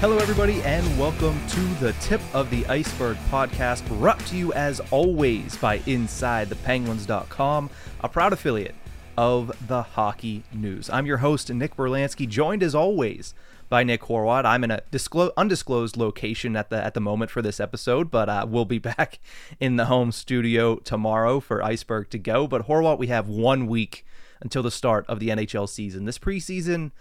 Hello, everybody, and welcome to the Tip of the Ice-Burgh podcast, brought to you as always by InsideThePenguins.com, a proud affiliate of the Hockey News. I'm your host, Nick Brlansky, joined as always by Nick Horwat. I'm in a disclo- undisclosed location at the at the moment for this episode, but uh, we'll be back in the home studio tomorrow for Ice-Burgh to go. But Horwat, we have one week until the start of the NHL season. This preseason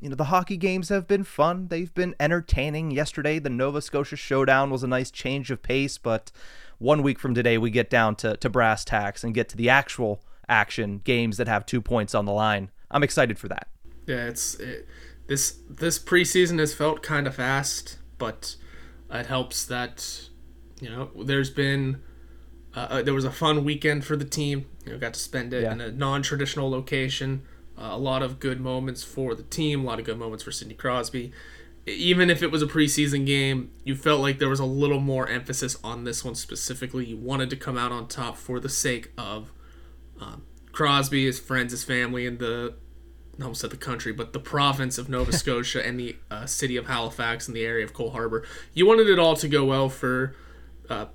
you know, the hockey games have been fun. They've been entertaining. Yesterday, the Nova Scotia Showdown was a nice change of pace, but one week from today, we get down to, to brass tacks and get to the actual action games that have two points on the line. I'm excited for that. Yeah, it's it, this this preseason has felt kind of fast, but it helps that you know there's been uh, uh, there was a fun weekend for the team. You know, got to spend it Yeah. in a non-traditional location. Uh, a lot of good moments for the team. A lot of good moments for Sidney Crosby. Even if it was a preseason game, you felt like there was a little more emphasis on this one specifically. You wanted to come out on top for the sake of um, Crosby, his friends, his family, and the I almost said the country, but the province of Nova Scotia and the uh, city of Halifax and the area of Cole Harbour. You wanted it all to go well for uh,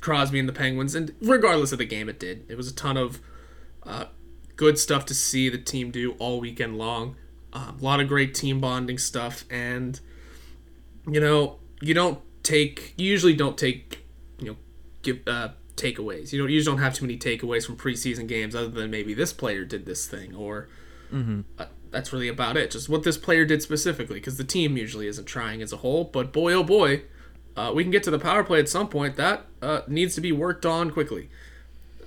Crosby and the Penguins, and regardless of the game, it did. It was a ton of uh, good stuff to see the team do all weekend long. A lot of great team bonding stuff, and you know, you don't take, you usually don't take, you know, give uh, takeaways. You don't usually don't have too many takeaways from preseason games, other than maybe this player did this thing, or uh, that's really about it. Just what this player did specifically, because the team usually isn't trying as a whole. But boy, oh boy, uh, we can get to the power play at some point. That uh, needs to be worked on quickly.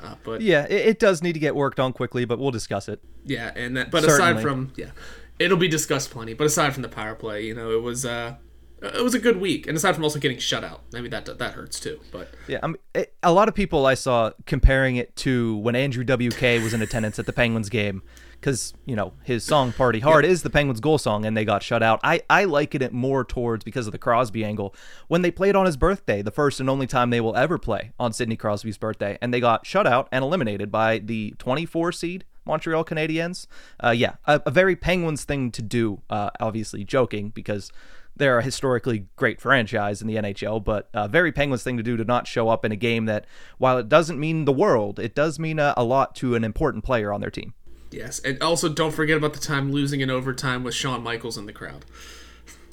Uh, but Yeah, it, it does need to get worked on quickly, but we'll discuss it. Yeah, and that. But aside from yeah, it'll be discussed plenty. But aside from the power play, you know, it was uh, it was a good week, and aside from also getting shut out, I mean that that hurts too. But Yeah, I mean, it, a lot of people I saw comparing it to when Andrew WK was in attendance at the Penguins game because you know his song "Party Hard" is the Penguins' goal song, and they got shut out. I I liken it more towards because of the Crosby angle when they played on his birthday, the first and only time they will ever play on Sidney Crosby's birthday, and they got shut out and eliminated by the 24 seed Montreal Canadiens. Uh, yeah, a, a very Penguins thing to do. Uh, obviously, joking because they're a historically great franchise in the NHL, but a very Penguins thing to do to not show up in a game that, while it doesn't mean the world, it does mean a, a lot to an important player on their team. Yes, and also don't forget about the time losing in overtime with Shawn Michaels in the crowd.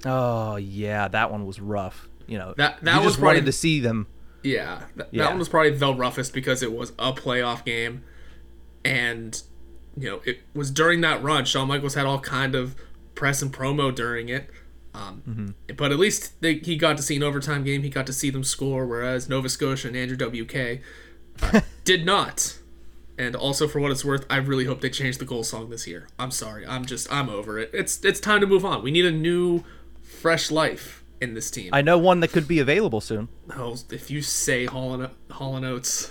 Oh yeah, that one was rough. You know, That- that was just wanted probably- to see them. Yeah, th- Yeah. that one was probably the roughest because it was a playoff game, and you know it was during that run. Shawn Michaels had all kind of press and promo during it, um, Mm-hmm. but at least they, he got to see an overtime game. He got to see them score, whereas Nova Scotia and Andrew WK uh, did not. And also, for what it's worth, I really hope they change the goal song this year. I'm sorry, I'm just I'm over it. It's it's time to move on. We need a new, fresh life in this team. I know one that could be available soon. Oh, if you say Hall and, Hall and Oates,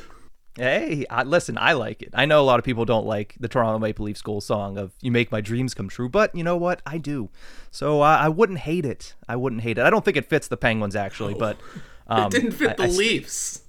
Hey, I, listen, I like it. I know a lot of people don't like the Toronto Maple Leafs goal song of "You Make My Dreams Come True," but you know what? I do. So uh, I wouldn't hate it. I wouldn't hate it. I don't think it fits the Penguins actually, but um, it didn't fit I- the I Leafs.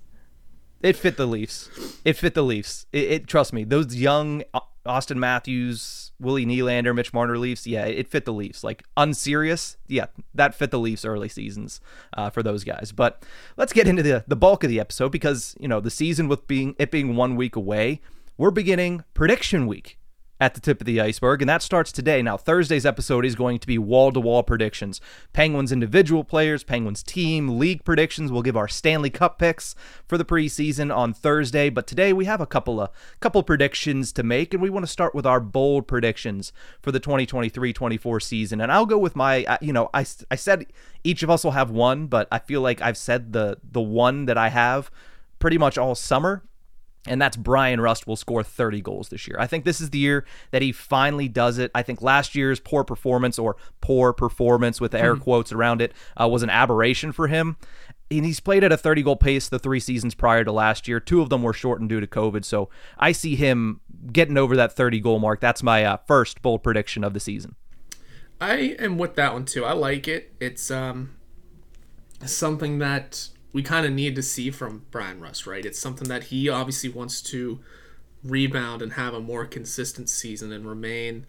It fit the Leafs. It fit the Leafs. It, it trust me. Those young, Auston Matthews, Willie Nylander, Mitch Marner Leafs, yeah, it fit the Leafs. Like unserious, yeah, that fit the Leafs early seasons uh, for those guys. But let's get into the the bulk of the episode because you know the season with being it being one week away, we're beginning prediction week at the tip of the Ice-Burgh, and that starts today. Now, Thursday's episode is going to be wall to wall predictions Penguins individual players, Penguins team, league predictions. We'll give our Stanley Cup picks for the preseason on Thursday, but today we have a couple of couple predictions to make, and we want to start with our bold predictions for the 2023 24 season. And I'll go with my, you know, I, I said each of us will have one, but I feel like I've said the the one that I have pretty much all summer and that's Bryan Rust will score 30 goals this year. I think this is the year that he finally does it. I think last year's poor performance or poor performance with air mm-hmm. quotes around it uh, was an aberration for him. And he's played at a 30 goal pace the three seasons prior to last year. Two of them were shortened due to COVID. So I see him getting over that 30 goal mark. That's my uh, first bold prediction of the season. I am with that one too. I like it. It's um something that we kind of need to see from Bryan Rust, right? It's something that he obviously wants to rebound and have a more consistent season and remain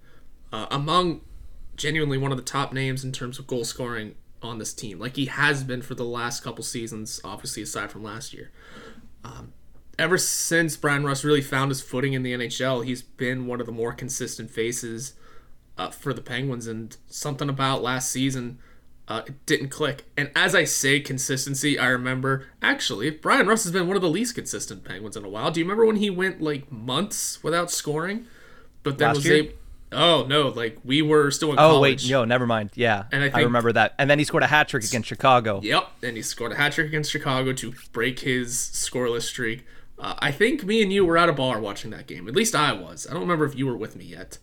uh, among genuinely one of the top names in terms of goal scoring on this team, like he has been for the last couple seasons, obviously aside from last year. Um, ever since Bryan Rust really found his footing in the NHL, he's been one of the more consistent faces uh, for the Penguins, and something about last season uh, it didn't click. And as I say consistency, I remember actually Bryan Rust has been one of the least consistent Penguins in a while. Do you remember when he went like months without scoring, but then Last was able? Oh no, like we were still in college. oh, college. wait, no, never mind. Yeah, and I, think, I remember that. And then he scored a hat trick against Chicago. Yep, and he scored a hat trick against Chicago to break his scoreless streak. Uh, I think me and you were at a bar watching that game. At least I was. I don't remember if you were with me yet.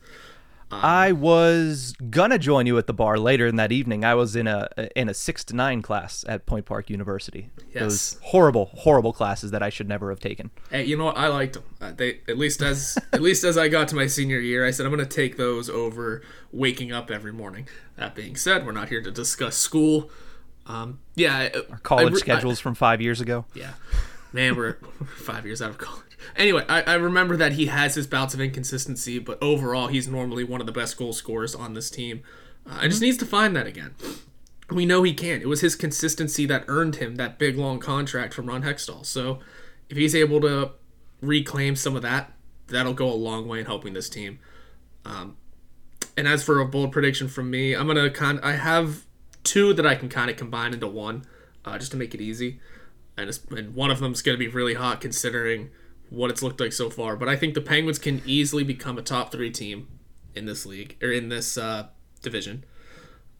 Um, I was gonna join you at the bar later in that evening. I was in a in a six to nine class at Point Park University. Yes. Those horrible, horrible classes that I should never have taken. Hey, you know what? I liked them. Uh, they at least as at least as I got to my senior year, I said I'm gonna take those over waking up every morning. That being said, we're not here to discuss school. Um, yeah, our college I, schedules I, from five years ago. Yeah, man, we're five years out of college. Anyway, I, I remember that he has his bouts of inconsistency, but overall, he's normally one of the best goal scorers on this team. Uh, I just needs to find that again. We know he can. It was his consistency that earned him that big long contract from Ron Hextall. So if he's able to reclaim some of that, that'll go a long way in helping this team. Um, and as for a bold prediction from me, I'm gonna kind. I have two that I can kind of combine into one, uh, just to make it easy. And, and one of them is gonna be really hot considering what it's looked like so far. But I think the Penguins can easily become a top three team in this league or in this uh, division.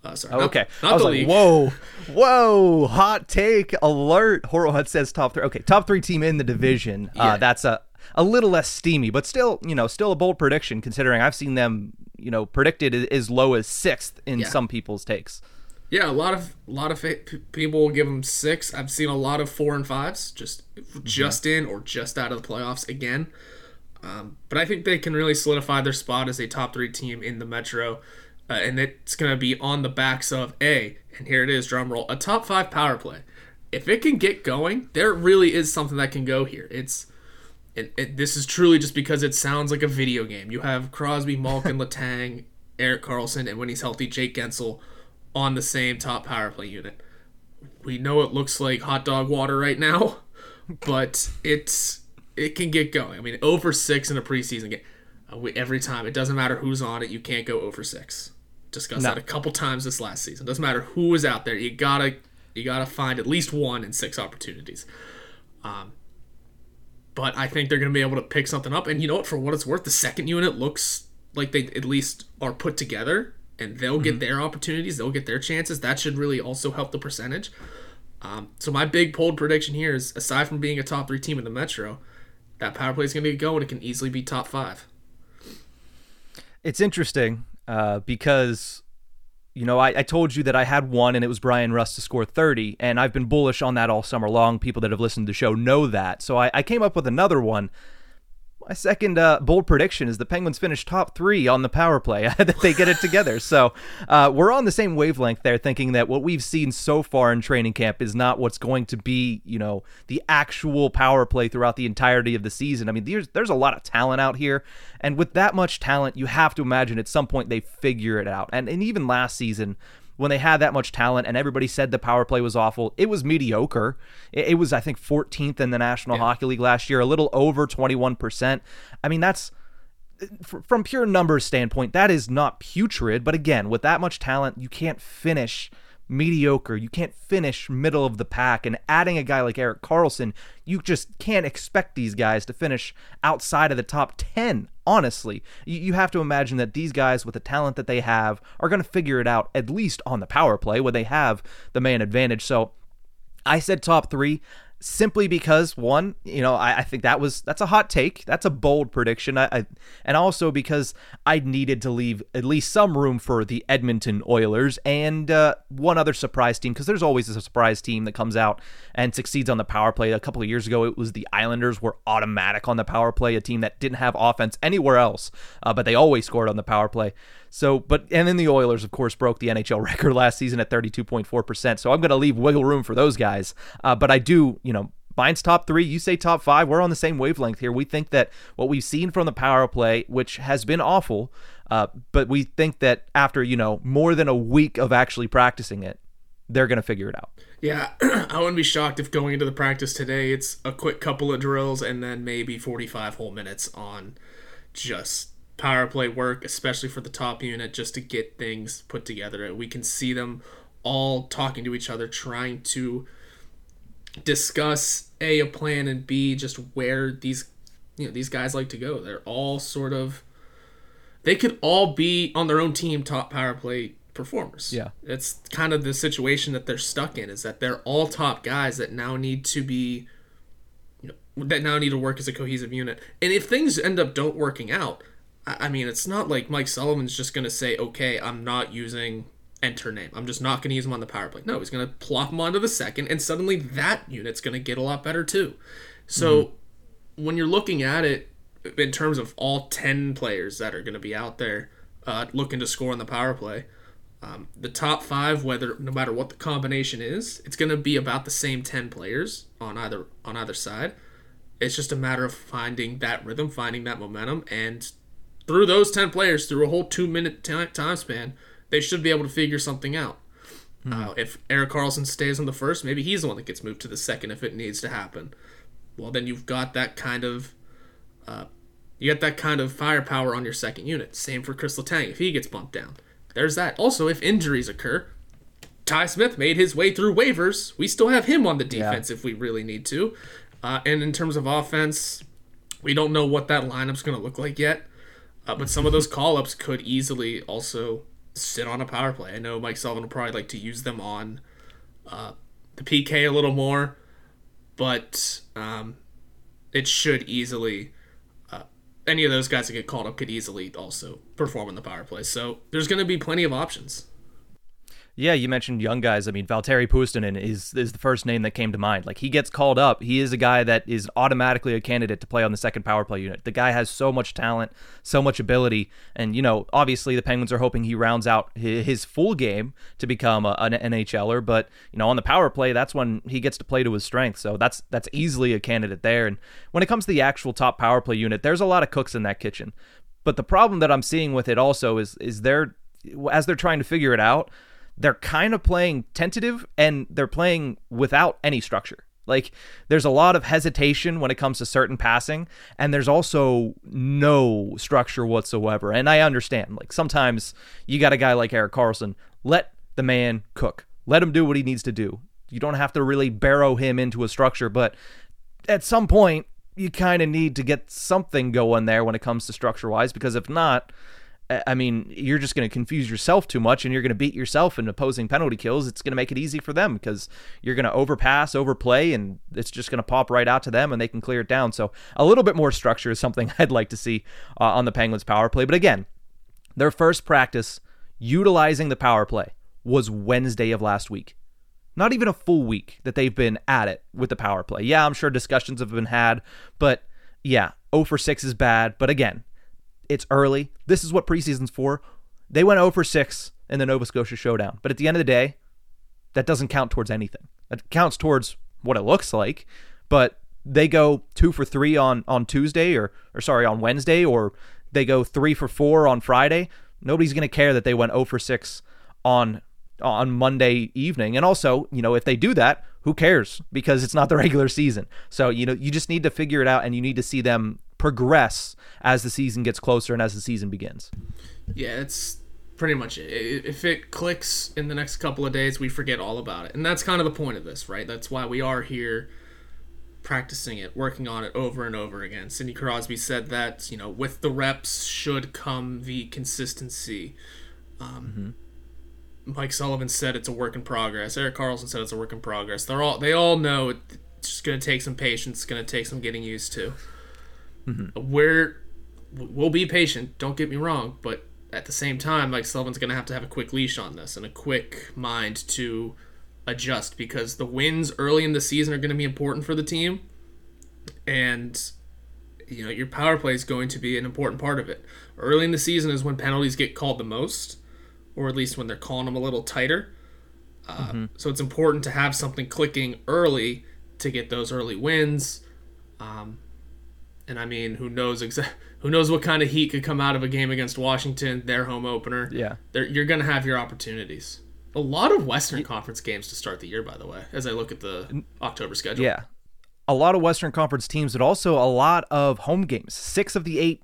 Uh, sorry. Okay. Not I was like, league. whoa, whoa, hot take alert. Horwat says top three. Okay, top three team in the division. Uh, yeah. Uh, that's a a little less steamy, but still, you know, still a bold prediction considering I've seen them, you know, predicted as low as sixth in yeah. some people's takes. Yeah, a lot of a lot of people will give them six. I've seen a lot of four and fives, just mm-hmm. just in or just out of the playoffs again. Um, but I think they can really solidify their spot as a top three team in the Metro, uh, and it's going to be on the backs of a and here it is, drum roll, a top five power play. If it can get going, there really is something that can go here. It's it, it, this is truly just because it sounds like a video game. You have Crosby, Malkin, Letang, Erik Karlsson, and when he's healthy, Jake Guentzel on the same top power play unit. We know it looks like hot dog water right now, but it's it can get going. I mean, over six in a preseason game. Uh, every time, it doesn't matter who's on it. You can't go over six. Discussed no. that a couple times this last season. Doesn't matter who is out there. You gotta you gotta find at least one in six opportunities. Um, but I think they're gonna be able to pick something up. And you know what? For what it's worth, the second unit looks like they at least are put together and they'll mm-hmm. get their opportunities, they'll get their chances. That should really also help the percentage. Um, so my big bold prediction here is, aside from being a top three team in the Metro, that power play is going to get going. It can easily be top five. It's interesting uh, because you know, I, I, told you that I had one and it was Bryan Rust to score 30, and I've been bullish on that all summer long. People that have listened to the show know that. So I, I came up with another one My second uh, bold prediction is the Penguins finish top three on the power play. that they get it together. So uh, we're on the same wavelength there, thinking that what we've seen so far in training camp is not what's going to be, you know, the actual power play throughout the entirety of the season. I mean, there's there's a lot of talent out here, and with that much talent, you have to imagine at some point they figure it out. And and even last season, when they had that much talent and everybody said the power play was awful. It was mediocre. It, was, I think, 14th in the National yeah. Hockey League last year, a little over 21%. I mean, that's from pure numbers standpoint, that is not putrid. But again, with that much talent, you can't finish mediocre. You can't finish middle of the pack. And adding a guy like Erik Karlsson, you just can't expect these guys to finish outside of the top 10, honestly. You, have to imagine that these guys, with the talent that they have, are going to figure it out at least on the power play when they have the man advantage. So I said top three simply because one, you know, I, I, think that was that's a hot take. That's a bold prediction. I, I, and also because I needed to leave at least some room for the Edmonton Oilers and uh, one other surprise team because there's always a surprise team that comes out and succeeds on the power play. A couple of years ago, it was the Islanders were automatic on the power play, a team that didn't have offense anywhere else, uh, but they always scored on the power play. So, but and then the Oilers, of course, broke the NHL record last season at 32.4%. So I'm going to leave wiggle room for those guys. Uh, but I do, you know, mine's top three. You say top five. We're on the same wavelength here. We think that what we've seen from the power play, which has been awful, uh, but we think that after you know more than a week of actually practicing it, they're going to figure it out. Yeah, I wouldn't be shocked if going into the practice today, it's a quick couple of drills and then maybe 45 whole minutes on just power play work, especially for the top unit, just to get things put together. We can see them all talking to each other, trying to discuss a a plan and b just where these you know these guys like to go. They're all sort of they could all be on their own team top power play performers. Yeah. It's kind of the situation that they're stuck in is that they're all top guys that now need to be you know that now need to work as a cohesive unit. And if things end up don't working out, I mean, it's not like Mike Sullivan's just going to say, okay, I'm not using enter name. I'm just not going to use him on the power play. No, he's going to plop him onto the second, and suddenly that unit's going to get a lot better too. So mm-hmm. when you're looking at it in terms of all 10 players that are going to be out there uh, looking to score on the power play, um, the top five, whether no matter what the combination is, it's going to be about the same 10 players on either on either side. It's just a matter of finding that rhythm, finding that momentum, and through those 10 players, through a whole two minute time span, they should be able to figure something out. Hmm. Uh, if Erik Karlsson stays on the first, maybe he's the one that gets moved to the second if it needs to happen. Well, then you've got that kind of. Uh, you got that kind of firepower on your second unit. Same for Chris Letang if he gets bumped down. There's that. Also, if injuries occur, Ty Smith made his way through waivers. We still have him on the defense yeah. if we really need to. Uh, and in terms of offense, we don't know what that lineup's going to look like yet. Uh, but some of those call ups could easily also sit on a power play. I know Mike Sullivan will probably like to use them on uh, the PK a little more, but um, it should easily. Uh, any of those guys that get called up could easily also perform on the power play. So there's going to be plenty of options. Yeah, you mentioned young guys. I mean, Valtteri Puustinen is is the first name that came to mind. Like he gets called up, he is a guy that is automatically a candidate to play on the second power play unit. The guy has so much talent, so much ability, and you know, obviously the Penguins are hoping he rounds out his, his full game to become a, an NHLer. But you know, on the power play, that's when he gets to play to his strength. So that's that's easily a candidate there. And when it comes to the actual top power play unit, there's a lot of cooks in that kitchen. But the problem that I'm seeing with it also is is they're as they're trying to figure it out they're kind of playing tentative and they're playing without any structure. Like there's a lot of hesitation when it comes to certain passing, and there's also no structure whatsoever. And I understand, like sometimes you got a guy like Erik Karlsson, let the man cook, let him do what he needs to do. You don't have to really barrow him into a structure, but at some point, you kind of need to get something going there when it comes to structure wise, because if not, I mean, you're just going to confuse yourself too much and you're going to beat yourself in opposing penalty kills. It's going to make it easy for them because you're going to overpass, overplay, and it's just going to pop right out to them and they can clear it down. So, a little bit more structure is something I'd like to see uh, on the Penguins' power play. But again, their first practice utilizing the power play was Wednesday of last week. Not even a full week that they've been at it with the power play. Yeah, I'm sure discussions have been had, but yeah, 0 for 6 is bad, but again, it's early. This is what preseason's for. They went 0 for 6 in the Nova Scotia Showdown, but at the end of the day, that doesn't count towards anything. That counts towards what it looks like, but they go 2 for 3 on on Tuesday or or sorry, on Wednesday or they go 3 for 4 on Friday. Nobody's going to care that they went 0 for 6 on on Monday evening. And also, you know, if they do that, who cares? Because it's not the regular season. So, you know, you just need to figure it out and you need to see them progress as the season gets closer and as the season begins. Yeah, it's pretty much it. If it clicks in the next couple of days, we forget all about it. And that's kind of the point of this, right? That's why we are here practicing it, working on it over and over again. Sidney Crosby said that, you know, with the reps should come the consistency. Um, mm-hmm Mike Sullivan said it's a work in progress. Erik Karlsson said it's a work in progress. They're all they all know it's just going to take some patience. It's going to take some getting used to. Mm-hmm. We're we'll be patient. Don't get me wrong, but at the same time, Mike Sullivan's going to have to have a quick leash on this and a quick mind to adjust because the wins early in the season are going to be important for the team, and you know your power play is going to be an important part of it. Early in the season is when penalties get called the most or at least when they're calling them a little tighter. Uh, mm-hmm. So it's important to have something clicking early to get those early wins. Um, and I mean, who knows exa- who knows what kind of heat could come out of a game against Washington, their home opener. Yeah, They're, you're going to have your opportunities. A lot of Western Conference games to start the year, by the way, as I look at the October schedule. Yeah, a lot of Western Conference teams, but also a lot of home games. Six of the eight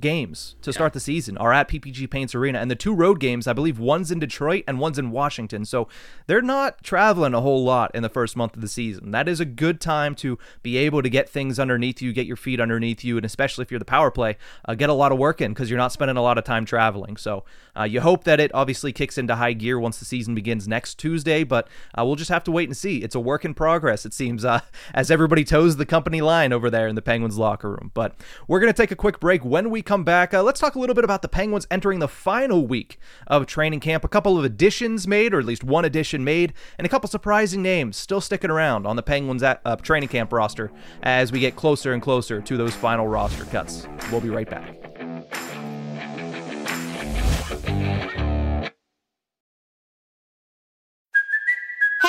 games to start the season are at PPG Paints Arena, and the two road games, I believe, one's in Detroit and one's in Washington. So they're not traveling a whole lot in the first month of the season. That is a good time to be able to get things underneath you, get your feet underneath you, and especially if you're the power play, uh, get a lot of work in because you're not spending a lot of time traveling. So uh, you hope that it obviously kicks into high gear once the season begins next Tuesday, but uh, we'll just have to wait and see. It's a work in progress, it seems, uh, as everybody toes the company line over there in the Penguins locker room. But we're going to take a quick break. When we come back, uh, let's talk a little bit about the Penguins entering the final week of training camp. A couple of additions made, or at least one addition made, and a couple surprising names still sticking around on the Penguins at, uh, training camp roster as we get closer and closer to those final roster cuts. We'll be right back.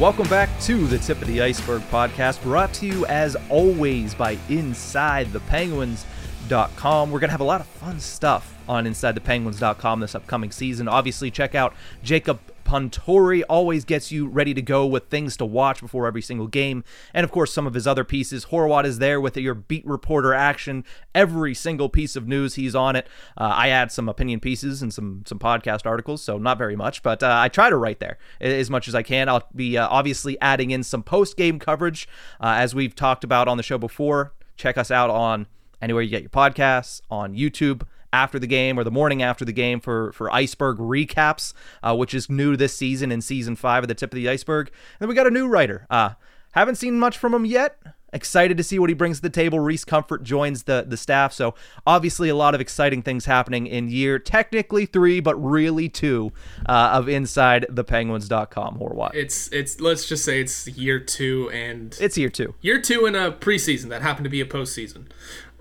Welcome back to the Tip of the Ice-Burgh podcast, brought to you as always by InsideThePenguins.com. We're going to have a lot of fun stuff on InsideThePenguins.com this upcoming season. Obviously, check out Jacob Pontori always gets you ready to go with things to watch before every single game. And of course, some of his other pieces. Horwat is there with your beat reporter action. Every single piece of news, he's on it. Uh, I add some opinion pieces and some some podcast articles, so not very much, but uh, I try to write there as much as I can. I'll be uh, obviously adding in some post game coverage, uh, as we've talked about on the show before. Check us out on anywhere you get your podcasts, on YouTube after the game or the morning after the game for for Ice-Burgh recaps, uh, which is new this season in season five of the tip of the Ice-Burgh. And then we got a new writer. Uh, haven't seen much from him yet. Excited to see what he brings to the table. Reese Comfort joins the the staff, so obviously a lot of exciting things happening in year technically three, but really two uh, of inside the Penguins.com. Horwat. It's it's let's just say it's year two and it's year two. Year two in a preseason that happened to be a postseason.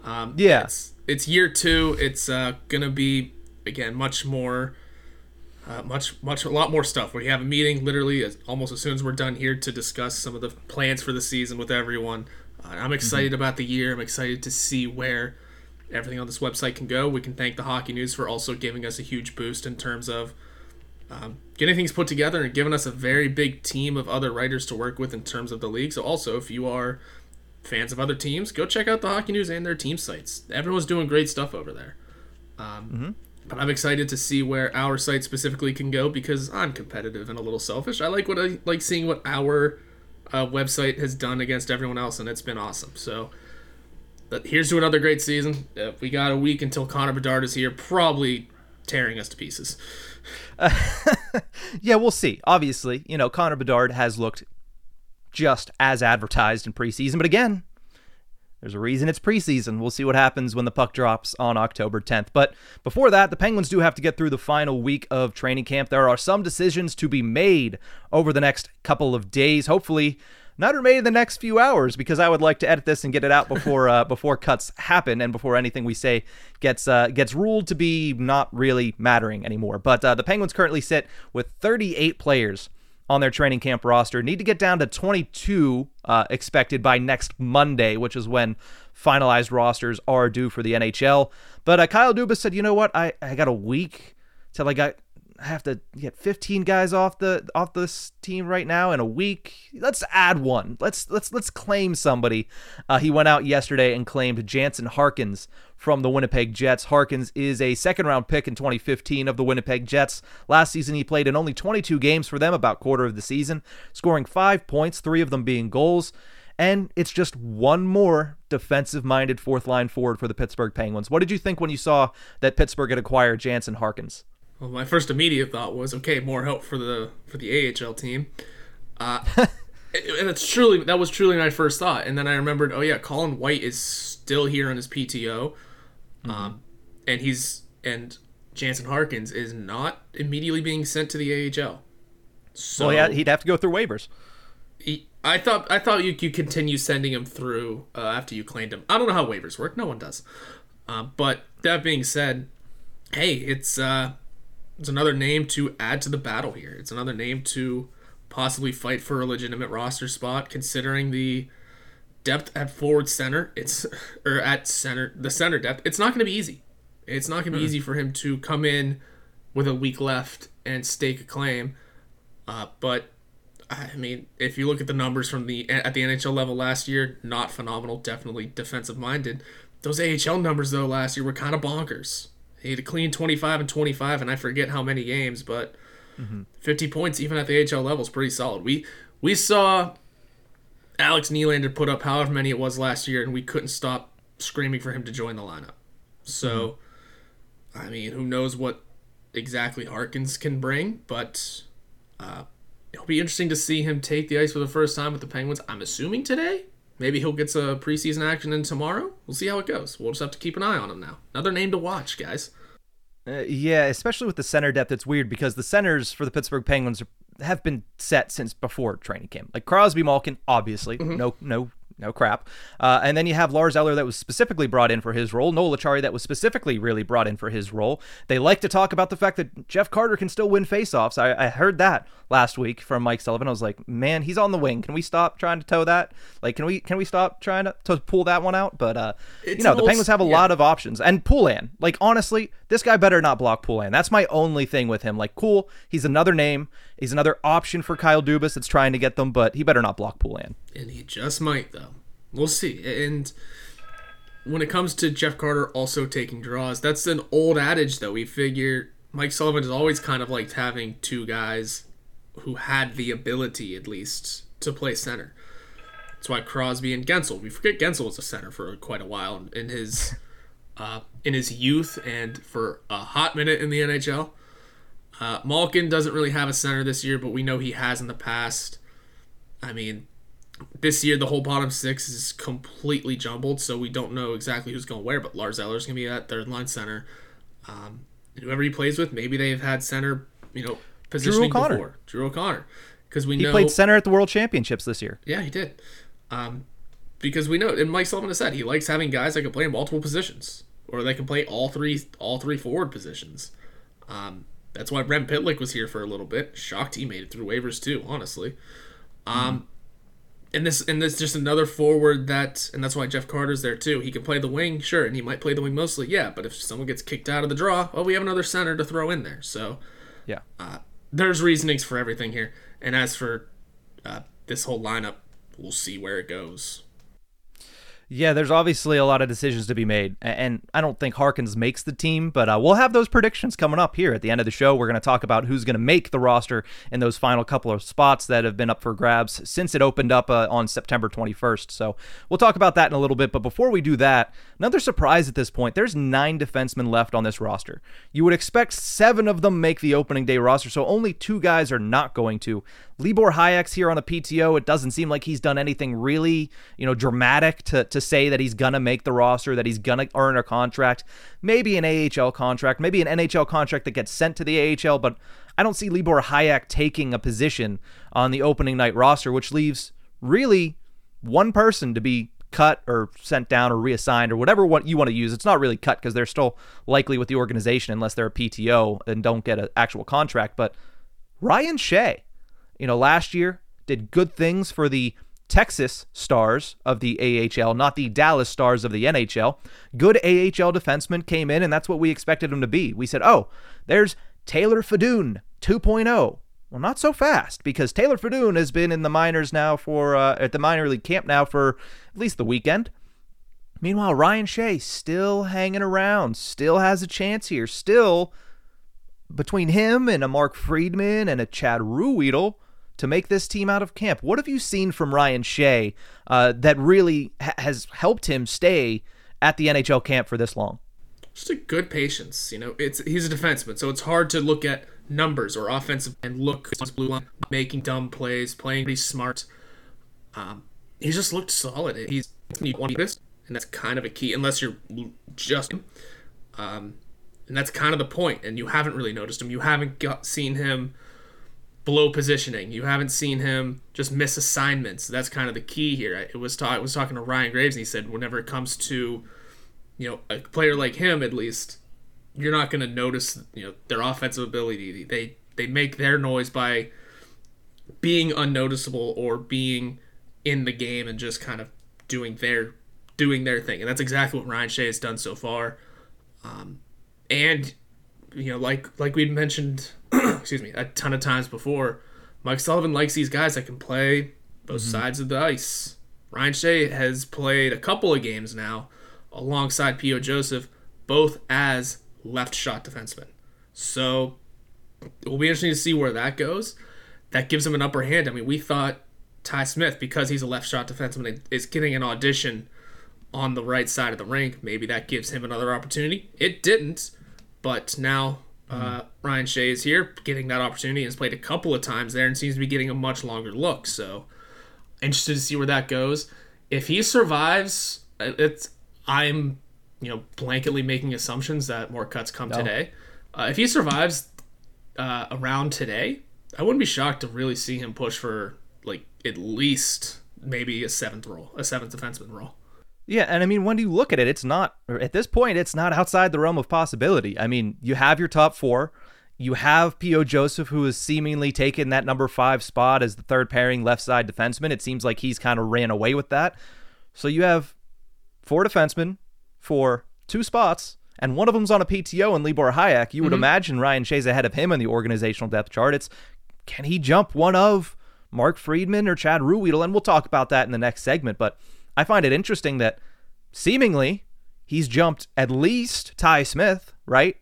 Um, yeah, it's, it's year two. It's uh, gonna be again, much more. Uh, much, much, a lot more stuff. We have a meeting literally as, almost as soon as we're done here to discuss some of the plans for the season with everyone. Uh, I'm excited mm-hmm. about the year. I'm excited to see where everything on this website can go. We can thank the Hockey News for also giving us a huge boost in terms of um, getting things put together and giving us a very big team of other writers to work with in terms of the league. So, also, if you are fans of other teams, go check out the Hockey News and their team sites. Everyone's doing great stuff over there. Um, mm-hmm. But I'm excited to see where our site specifically can go because I'm competitive and a little selfish. I like what I like seeing what our uh, website has done against everyone else, and it's been awesome. So, here's to another great season. Uh, we got a week until Connor Bedard is here, probably tearing us to pieces. Uh, yeah, we'll see. Obviously, you know, Connor Bedard has looked just as advertised in preseason, but again, there's a reason it's preseason. We'll see what happens when the puck drops on October 10th. But before that, the Penguins do have to get through the final week of training camp. There are some decisions to be made over the next couple of days. Hopefully, not made in the next few hours because I would like to edit this and get it out before uh, before cuts happen and before anything we say gets uh, gets ruled to be not really mattering anymore. But uh, the Penguins currently sit with 38 players on their training camp roster. Need to get down to 22 uh, expected by next Monday, which is when finalized rosters are due for the NHL. But uh, Kyle Dubas said, you know what? I, I got a week till I got I have to get 15 guys off the off this team right now in a week. Let's add one. Let's let's let's claim somebody. Uh, he went out yesterday and claimed Jansen Harkins from the Winnipeg Jets. Harkins is a second round pick in 2015 of the Winnipeg Jets. Last season he played in only 22 games for them, about quarter of the season, scoring five points, three of them being goals. And it's just one more defensive minded fourth line forward for the Pittsburgh Penguins. What did you think when you saw that Pittsburgh had acquired Jansen Harkins? Well, my first immediate thought was, okay, more help for the for the AHL team. Uh, and it's truly that was truly my first thought. And then I remembered, oh yeah, Colin White is still here on his PTO, mm-hmm. um, and he's and Jansen Harkins is not immediately being sent to the AHL. So well, yeah, he'd have to go through waivers. He, I thought I thought you could continue sending him through uh, after you claimed him. I don't know how waivers work. No one does. Uh, but that being said, hey, it's uh, it's another name to add to the battle here. It's another name to possibly fight for a legitimate roster spot, considering the depth at forward center. It's or at center the center depth. It's not going to be easy. It's not going to be mm easy for him to come in with a week left and stake a claim. Uh, but I mean, if you look at the numbers from the at the NHL level last year, not phenomenal. Definitely defensive minded. Those AHL numbers though last year were kind of bonkers. He had a clean 25 and 25, and I forget how many games, but mm-hmm. 50 points even at the AHL level is pretty solid. We we saw Alex Nylander put up however many it was last year, and we couldn't stop screaming for him to join the lineup. So, mm-hmm. I mean, who knows what exactly Harkins can bring, but uh, it'll be interesting to see him take the ice for the first time with the Penguins. I'm assuming today. Maybe he'll get some preseason action in tomorrow. We'll see how it goes. We'll just have to keep an eye on him now. Another name to watch, guys. Uh, yeah, especially with the center depth, it's weird because the centers for the Pittsburgh Penguins have been set since before training camp. Like Crosby, Malkin, obviously, mm-hmm. no, no no crap. Uh, and then you have Lars Eller that was specifically brought in for his role, Noel Acciari that was specifically really brought in for his role. They like to talk about the fact that Jeff Carter can still win faceoffs. I, I heard that last week from Mike Sullivan. I was like, man, he's on the wing. Can we stop trying to toe that? Like, can we can we stop trying to, to pull that one out? But uh, you know, the Penguins have a yeah. lot of options. And Poulin, like honestly, this guy better not block Poulin. That's my only thing with him. Like, cool, he's another name. He's another option for Kyle Dubas that's trying to get them, but he better not block Poulin. And he just might though. We'll see. And when it comes to Jeff Carter also taking draws, that's an old adage that We figure Mike Sullivan has always kind of liked having two guys who had the ability at least to play center. That's why Crosby and Guentzel. We forget Guentzel was a center for quite a while in his uh, in his youth and for a hot minute in the NHL. Uh, Malkin doesn't really have a center this year, but we know he has in the past. I mean, this year the whole bottom six is completely jumbled, so we don't know exactly who's going to where. But Lars Eller's going to be at third line center. Um, whoever he plays with, maybe they've had center, you know, positioning Drew O'Connor. before. Drew O'Connor, because we know he know played center at the World Championships this year. Yeah, he did. Um, because we know, and Mike Sullivan has said he likes having guys that can play in multiple positions. or they can play all three all three forward positions. Um, that's why Brent Pitlick was here for a little bit. Shocked he made it through waivers too, honestly. Um, and this and this just another forward that and that's why Jeff Carter's there too. He can play the wing, sure, and he might play the wing mostly, yeah. But if someone gets kicked out of the draw, well, we have another center to throw in there. So Yeah. there's reasonings for everything here. And as for uh, this whole lineup, we'll see where it goes. Yeah, there's obviously a lot of decisions to be made, and I don't think Harkins makes the team, but uh, we'll have those predictions coming up here at the end of the show. We're going to talk about who's going to make the roster in those final couple of spots that have been up for grabs since it opened up uh, on September 21st. So we'll talk about that in a little bit. But before we do that, another surprise at this point there's nine defensemen left on this roster. You would expect seven of them make the opening day roster, so only two guys are not going to. Libor Hajek's here on a PTO. It doesn't seem like he's done anything really, you know, dramatic to, to say that he's gonna make the roster, that he's gonna earn a contract, maybe an AHL contract, maybe an NHL contract that gets sent to the AHL, but I don't see Libor Hajek taking a position on the opening night roster, which leaves really one person to be cut or sent down or reassigned or whatever what you want to use. It's not really cut because they're still likely with the organization unless they're a PTO and don't get an actual contract. But Ryan Shea, you know, last year did good things for the Texas Stars of the AHL, not the Dallas Stars of the NHL. Good AHL defenseman came in, and that's what we expected him to be. We said, oh, there's Taylor Fedun 2.0. Well, not so fast because Taylor Fedun has been in the minors now for uh, at the minor league camp now for at least the weekend. Meanwhile, Ryan Shea still hanging around, still has a chance here, still between him and a Mark Friedman and a Chad Ruhwedel to make this team out of camp. What have you seen from Ryan Shea uh, that really ha- has helped him stay at the NHL camp for this long? Just a good patience. You know, it's he's a defenseman, so it's hard to look at numbers or offensive and look blue line, making dumb plays, playing pretty smart. Um, just looked solid. He's you want this, and that's kind of a key. Unless you're just, him. um, and that's kind of the point. And you haven't really noticed him. You haven't got seen him below positioning. You haven't seen him just miss assignments. That's kind of the key here. It was I was talking to Ryan Graves, and he said whenever it comes to you know a player like him, at least you're not going to notice you know their offensive ability. They they make their noise by being unnoticeable or being in the game and just kind of doing their doing their thing. And that's exactly what Ryan Shea has done so far. Um, and you know, like like we'd mentioned, excuse me, a ton of times before, Mike Sullivan likes these guys that can play both mm-hmm. sides of the ice. Ryan Shea has played a couple of games now alongside P.O. Joseph, both as left shot defensemen. So it will be interesting to see where that goes. That gives him an upper hand. I mean, we thought Ty Smith, because he's a left shot defenseman, is getting an audition on the right side of the rink. Maybe that gives him another opportunity. It didn't, but now uh, Ryan Shea is here, getting that opportunity, has played a couple of times there, and seems to be getting a much longer look. So interested to see where that goes. If he survives, uh, it's I'm you know blanketly making assumptions that more cuts come today. Uh, if he survives uh, around today, I wouldn't be shocked to really see him push for like at least maybe a seventh role, a seventh defenseman role. Yeah, and I mean, when you look at it, it's not at this point, it's not outside the realm of possibility. I mean, you have your top four. You have P.O. Joseph, who has seemingly taken that number five spot as the third pairing left side defenseman. It seems like he's kind of ran away with that. So you have four defensemen for two spots, and one of them's on a PTO and Libor Hajek. You would mm-hmm. imagine Ryan Shea's ahead of him in the organizational depth chart. It's can he jump one of Mark Friedman or Chad Ruhwedel? And we'll talk about that in the next segment. But I find it interesting that seemingly he's jumped at least Ty Smith, right?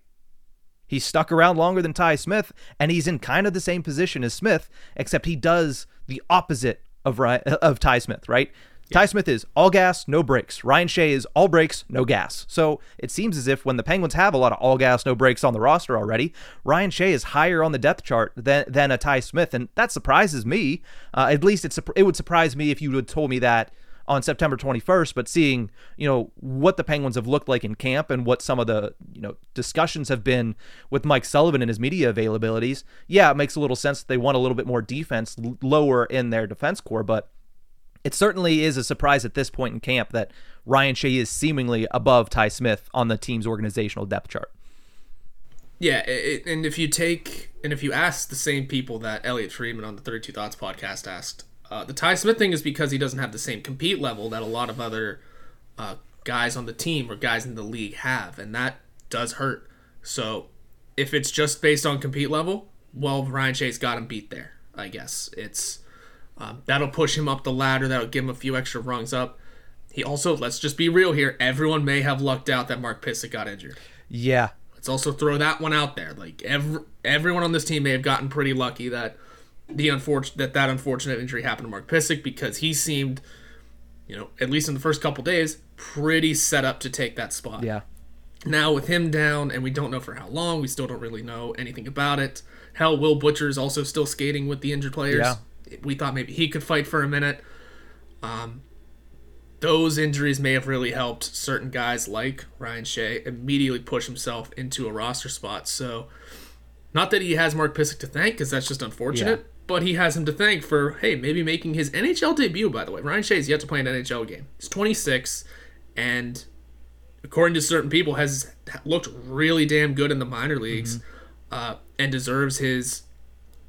He's stuck around longer than Ty Smith, and he's in kind of the same position as Smith, except he does the opposite of of Ty Smith, right? Ty Smith is all gas, no brakes. Ryan Shea is all brakes, no gas. So it seems as if when the Penguins have a lot of all gas, no brakes on the roster already, Ryan Shea is higher on the depth chart than than a Ty Smith, and that surprises me. Uh, at least it's it would surprise me if you had told me that on September 21st, but seeing, you know, what the Penguins have looked like in camp and what some of the, you know, discussions have been with Mike Sullivan and his media availabilities, yeah, it makes a little sense that they want a little bit more defense lower in their defense core, but it certainly is a surprise at this point in camp that Ryan Shea is seemingly above Ty Smith on the team's organizational depth chart. Yeah, it, and if you take and if you ask the same people that Elliotte Friedman on the 32 Thoughts podcast asked, uh, the Ty Smith thing is because he doesn't have the same compete level that a lot of other uh, guys on the team or guys in the league have, and that does hurt. So if it's just based on compete level, well, Ryan Shea's got him beat there. I guess it's um, that'll push him up the ladder. That'll give him a few extra rungs up. He also, let's just be real here. Everyone may have lucked out that Mark Pysyk got injured. Yeah. Let's also throw that one out there. Like every everyone on this team may have gotten pretty lucky that the unfortunate that that unfortunate injury happened to Mark Pysyk because he seemed, you know, at least in the first couple days, pretty set up to take that spot. Yeah. Now with him down, and we don't know for how long, we still don't really know anything about it. Hell, Will Butcher is also still skating with the injured players. Yeah. We thought maybe he could fight for a minute. Um, those injuries may have really helped certain guys like Ryan Shea immediately push himself into a roster spot. So, not that he has Mark Pysyk to thank, because that's just unfortunate, Yeah. But he has him to thank for, hey, maybe making his NHL debut, by the way. Ryan Shea is yet to play an NHL game. He's 26, and according to certain people, has looked really damn good in the minor leagues uh, and deserves his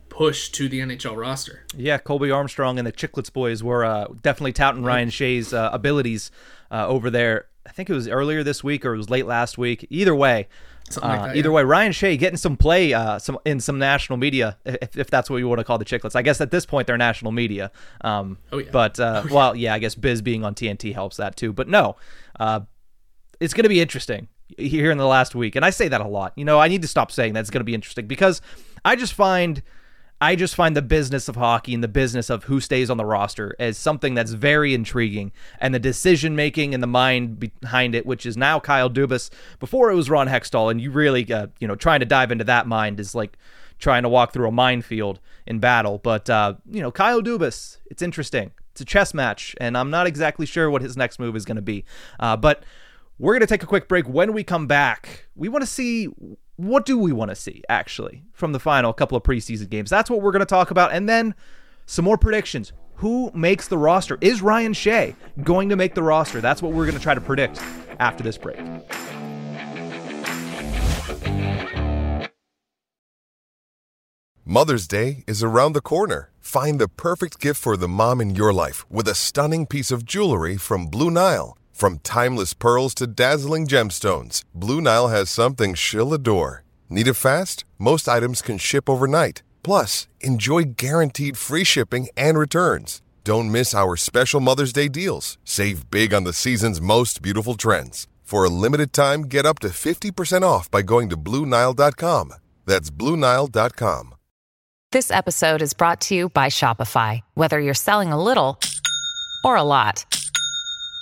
push to the NHL roster. Yeah, Colby Armstrong and the Chiclets boys were uh, definitely touting Ryan Shea's uh, abilities uh, over there. I think it was earlier this week or it was late last week. Either way, Something like uh, that, either yeah. way, Ryan Shea getting some play uh, some in some national media, if, if that's what you want to call the Chiclets. I guess at this point they're national media. Um, Oh, yeah. But uh, well, yeah, I guess Biz being on TNT helps that too. But no, uh, it's going to be interesting here in the last week. And I say that a lot. You know, I need to stop saying that it's going to be interesting because I just find I just find the business of hockey and the business of who stays on the roster as something that's very intriguing and the decision making and the mind behind it, which is now Kyle Dubas. Before it was Ron Hextall, and you really, uh, you know, trying to dive into that mind is like trying to walk through a minefield in battle. But uh, you know, Kyle Dubas, it's interesting. It's a chess match, and I'm not exactly sure what his next move is going to be. Uh, but we're going to take a quick break. When we come back, we want to see what do we want to see actually from the final couple of preseason games. That's what we're going to talk about, and then some more predictions. Who makes the roster? Is Ryan Shea going to make the roster? That's what we're going to try to predict after this break. Mother's Day is around the corner. Find the perfect gift for the mom in your life with a stunning piece of jewelry from Blue Nile. From timeless pearls to dazzling gemstones, Blue Nile has something she'll adore. Need it fast? Most items can ship overnight. Plus, enjoy guaranteed free shipping and returns. Don't miss our special Mother's Day deals. Save big on the season's most beautiful trends. For a limited time, get up to 50% off by going to BlueNile.com. That's BlueNile.com. This episode is brought to you by Shopify. Whether you're selling a little or a lot,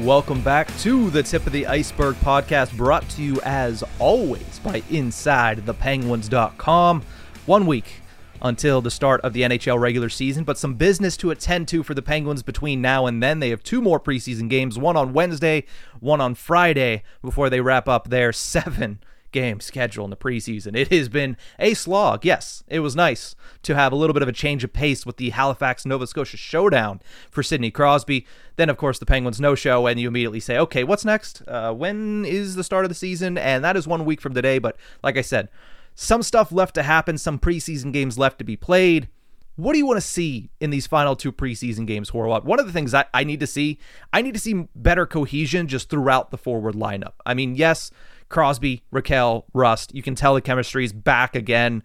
Welcome back to the Tip of the Ice-Burgh podcast, brought to you as always by InsideThePenguins.com. One week until the start of the NHL regular season, but some business to attend to for the Penguins between now and then. They have two more preseason games, one on Wednesday, one on Friday, before they wrap up their seven game schedule in the preseason. It has been a slog. Yes, it was nice to have a little bit of a change of pace with the Halifax Nova Scotia showdown for Sidney Crosby. Then, of course, the Penguins no show, and you immediately say, okay, what's next? Uh, when is the start of the season? And that is one week from today. But like I said, some stuff left to happen, some preseason games left to be played. What do you want to see in these final two preseason games, Horwat? One of the things I, I need to see, I need to see better cohesion just throughout the forward lineup. I mean, yes, Crosby, Rakell, Rust, you can tell the chemistry is back again,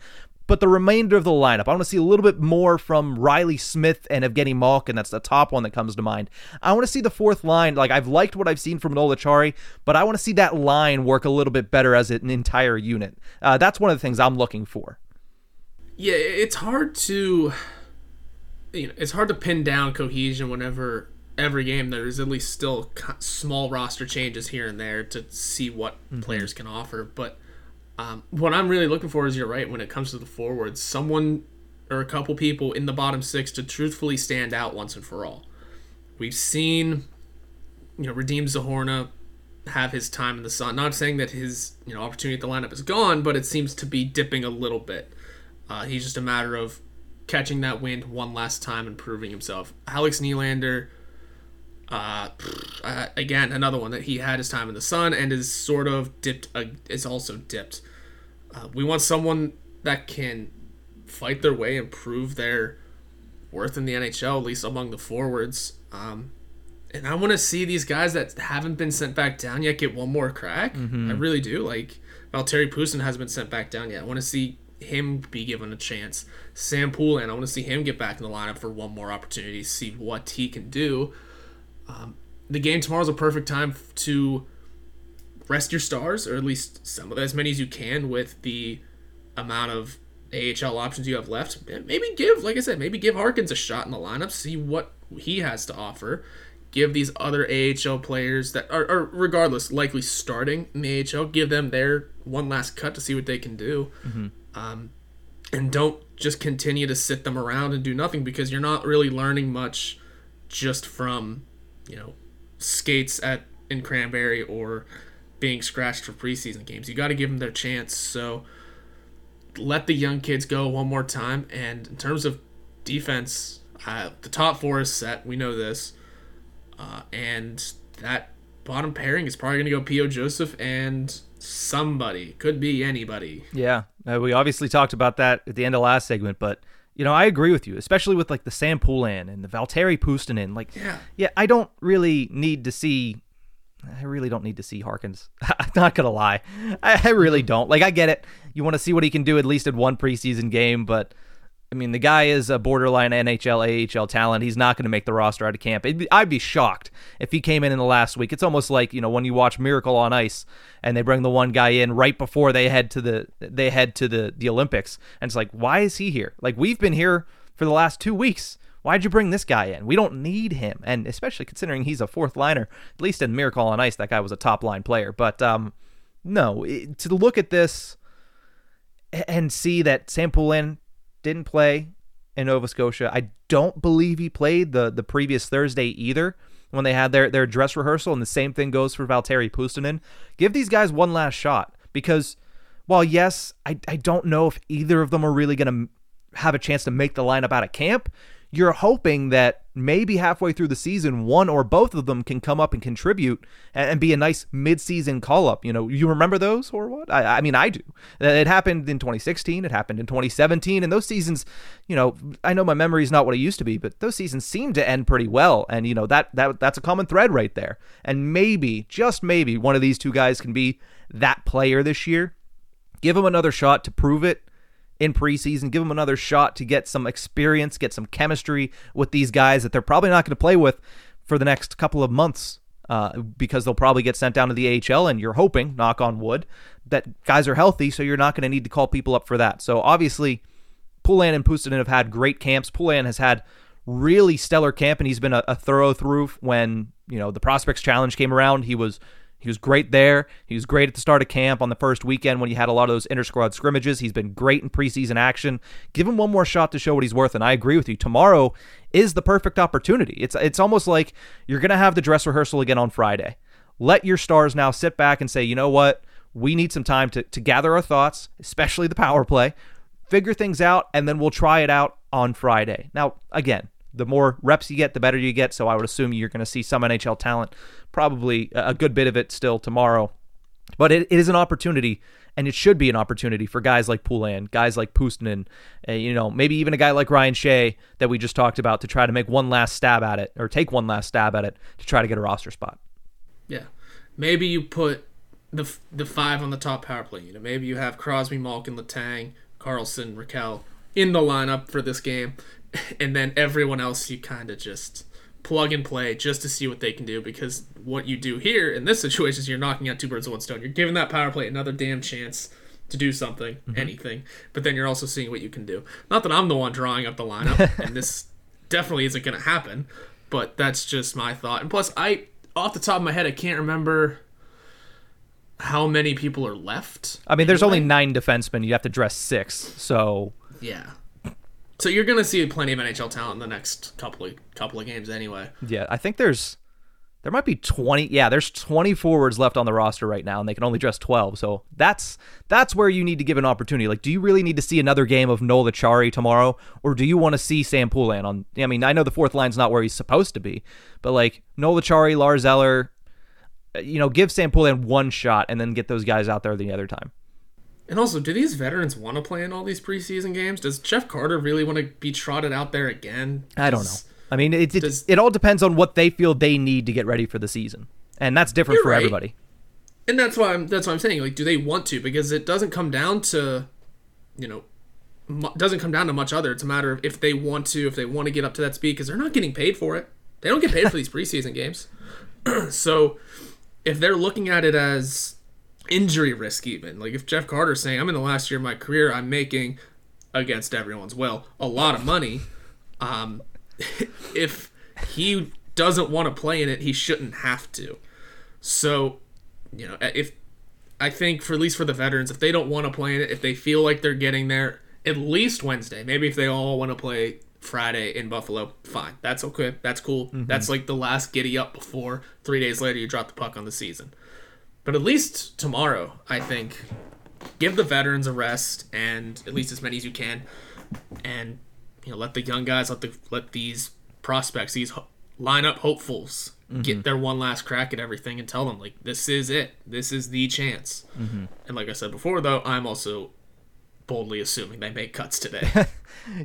but the remainder of the lineup, I want to see a little bit more from Riley Smith and Evgeny Malkin. That's the top one that comes to mind. I want to see the fourth line. Like I've liked what I've seen from Noel Acciari, but I want to see that line work a little bit better as an entire unit. Uh, that's one of the things I'm looking for. Yeah, it's hard to you know, it's hard to pin down cohesion whenever every game there's at least still small roster changes here and there to see what mm-hmm. players can offer. But um, what I'm really looking for is you're right when it comes to the forwards, someone or a couple people in the bottom six to truthfully stand out once and for all. We've seen, you know, Radim Zohorna have his time in the sun. Not saying that his you know opportunity at the lineup is gone, but it seems to be dipping a little bit. Uh, he's just a matter of catching that wind one last time and proving himself. Alex Nylander uh, uh, again, another one that he had his time in the sun and is sort of dipped. Uh, is also dipped. Uh, we want someone that can fight their way and prove their worth in the NHL, at least among the forwards. Um, and I want to see these guys that haven't been sent back down yet get one more crack. Mm-hmm. I really do. Like Valtteri Puustinen hasn't been sent back down yet. I want to see him be given a chance. Sam Poulin, I want to see him get back in the lineup for one more opportunity, see what he can do. Um, the game tomorrow is a perfect time to rest your stars, or at least some of as many as you can, with the amount of AHL options you have left. Maybe give, like I said, maybe give Harkins a shot in the lineup, see what he has to offer. Give these other AHL players that are, are regardless, likely starting in the AHL, give them their one last cut to see what they can do. Mm-hmm. Um, and don't just continue to sit them around and do nothing because you're not really learning much just from you know, skates at in Cranberry or being scratched for preseason games. You got to give them their chance. So let the young kids go one more time. And in terms of defense, uh, the top four is set. We know this, uh, and that bottom pairing is probably going to go P.O. Joseph and somebody. Could be anybody. Yeah, uh, we obviously talked about that at the end of last segment, but you know, I agree with you, especially with like the Sam Poulin and the Valtteri Puustinen. Like, yeah, yeah, I don't really need to see. I really don't need to see Harkins. I'm not gonna lie, I, I really don't. Like, I get it. You want to see what he can do at least in one preseason game, but I mean, the guy is a borderline NHL, AHL talent. He's not going to make the roster out of camp. Be, I'd be shocked if he came in in the last week. It's almost like you know when you watch Miracle on Ice and they bring the one guy in right before they head to the they head to the the Olympics, and it's like, why is he here? Like we've been here for the last two weeks. Why'd you bring this guy in? We don't need him, and especially considering he's a fourth liner. At least in Miracle on Ice, that guy was a top line player. But um, no, to look at this and see that Sam Poulin didn't play in Nova Scotia. I don't believe he played the the previous Thursday either when they had their their dress rehearsal, and the same thing goes for Valtteri Puustinen. Give these guys one last shot because while yes, I I don't know if either of them are really going to have a chance to make the lineup out of camp you're hoping that maybe halfway through the season, one or both of them can come up and contribute and, be a nice midseason call up. You know, you remember those or what? I, I mean, I do. Uh, it happened in 2016. It happened in 2017. And those seasons, you know, I know my memory is not what it used to be, but those seasons seem to end pretty well. And, you know, that, that that's a common thread right there. And maybe, just maybe, one of these two guys can be that player this year. Give him another shot to prove it in preseason, give them another shot to get some experience, get some chemistry with these guys that they're probably not going to play with for the next couple of months uh, because they'll probably get sent down to the AHL. And you're hoping, knock on wood, that guys are healthy, so you're not going to need to call people up for that. So obviously, Poulin and Puustinen have had great camps. Poulin has had really stellar camp, and he's been a, a thorough through when you know the prospects challenge came around. He was he was great there. He was great at the start of camp on the first weekend when you had a lot of those inter squad scrimmages. He's been great in preseason action. Give him one more shot to show what he's worth. And I agree with you. Tomorrow is the perfect opportunity. It's it's almost like you're gonna have the dress rehearsal again on Friday. Let your stars now sit back and say, you know what? We need some time to, to gather our thoughts, especially the power play, figure things out, and then we'll try it out on Friday. Now, again, the more reps you get, the better you get. So I would assume you're going to see some NHL talent, probably a good bit of it still tomorrow. But it, it is an opportunity, and it should be an opportunity for guys like Poulin, guys like Puustinen, uh, you know, maybe even a guy like Ryan Shea that we just talked about to try to make one last stab at it or take one last stab at it to try to get a roster spot. Yeah, maybe you put the the five on the top power play. You know, maybe you have Crosby, Malkin, Letang, Karlsson, Rakell in the lineup for this game, and then everyone else you kind of just plug and play just to see what they can do because what you do here in this situation is you're knocking out two birds with one stone. You're giving that power play another damn chance to do something, mm-hmm. anything, but then you're also seeing what you can do. Not that I'm the one drawing up the lineup, and this definitely isn't going to happen, but that's just my thought. And plus, I off the top of my head, I can't remember how many people are left. I mean, there's only nine defensemen. You have to dress six. So Yeah. So you're gonna see plenty of NHL talent in the next couple of couple of games anyway. yeah, I think there's there might be 20. Yeah, there's 20 forwards left on the roster right now, and they can only dress 12. So that's that's where you need to give an opportunity. Like, do you really need to see another game of Noel Acciari tomorrow, or do you want to see Sam Poulin on? I mean, I know the fourth line's not where he's supposed to be, but like Noel Acciari, Lars Eller, uh, you know, give Sam Poulin one shot and then get those guys out there the other time. And also, do these veterans want to play in all these preseason games? Does Jeff Carter really want to be trotted out there again? I don't know. I mean, it it, does- it all depends on what they feel they need to get ready for the season, and that's different for right. everybody. And that's why I'm that's why I'm saying like, do they want to? Because it doesn't come down to, you know, mu- doesn't come down to much other. It's a matter of if they want to, if they want to get up to that speed, because they're not getting paid for it. They don't get paid for these preseason games. so, if they're looking at it as injury risk, even like if Jeff Carter's saying, "I'm in the last year of my career, I'm making against everyone's will a lot of money," um, if he doesn't want to play in it, he shouldn't have to. So, you know, if I think for at least for the veterans, if they don't want to play in it, if they feel like they're getting there at least Wednesday, maybe if they all want to play Friday in Buffalo, fine. That's okay. That's cool. That's like the last giddy up before three days later you drop the puck on the season. But at least tomorrow, I think, give the veterans a rest and at least as many as you can, and you know let the young guys, let the let these prospects, these ho- lineup hopefuls, get mm-hmm. their one last crack at everything and tell them like this is it, this is the chance. Mm-hmm. And like I said before, though, I'm also boldly assuming they make cuts today.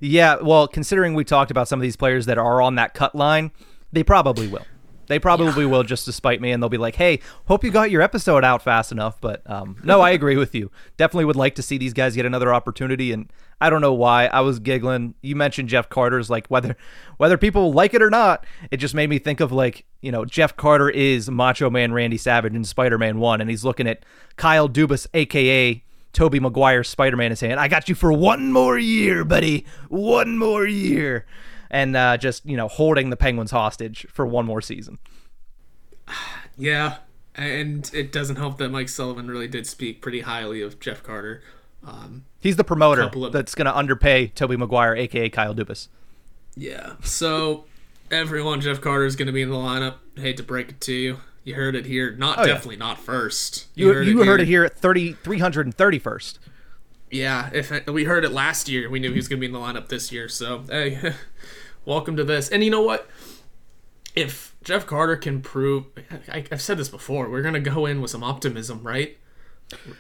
Yeah, well, considering we talked about some of these players that are on that cut line, they probably will. They probably will just to spite me, and they'll be like, "Hey, hope you got your episode out fast enough." But um, no, I agree with you. Definitely would like to see these guys get another opportunity, and I don't know why I was giggling. You mentioned Jeff Carter's like whether whether people like it or not, it just made me think of like you know Jeff Carter is Macho Man Randy Savage in Spider Man One, and he's looking at Kyle Dubas, aka Tobey Maguire Spider Man, and saying, "I got you for one more year, buddy, one more year." And uh, just you know, holding the Penguins hostage for one more season. yeah, and it doesn't help that Mike Sullivan really did speak pretty highly of Jeff Carter. Um, He's the promoter of- that's going to underpay Tobey Maguire, aka Kyle Dubas. Yeah. So everyone, Jeff Carter is going to be in the lineup. I Hate to break it to you. You heard it here. Not Oh, yeah. definitely not first. You, you heard it here at 30, 331st. Yeah. If we heard it last year, we knew he was going to be in the lineup this year. So hey, welcome to this. And you know what? If Jeff Carter can prove, I, I've said this before, we're going to go in with some optimism, right?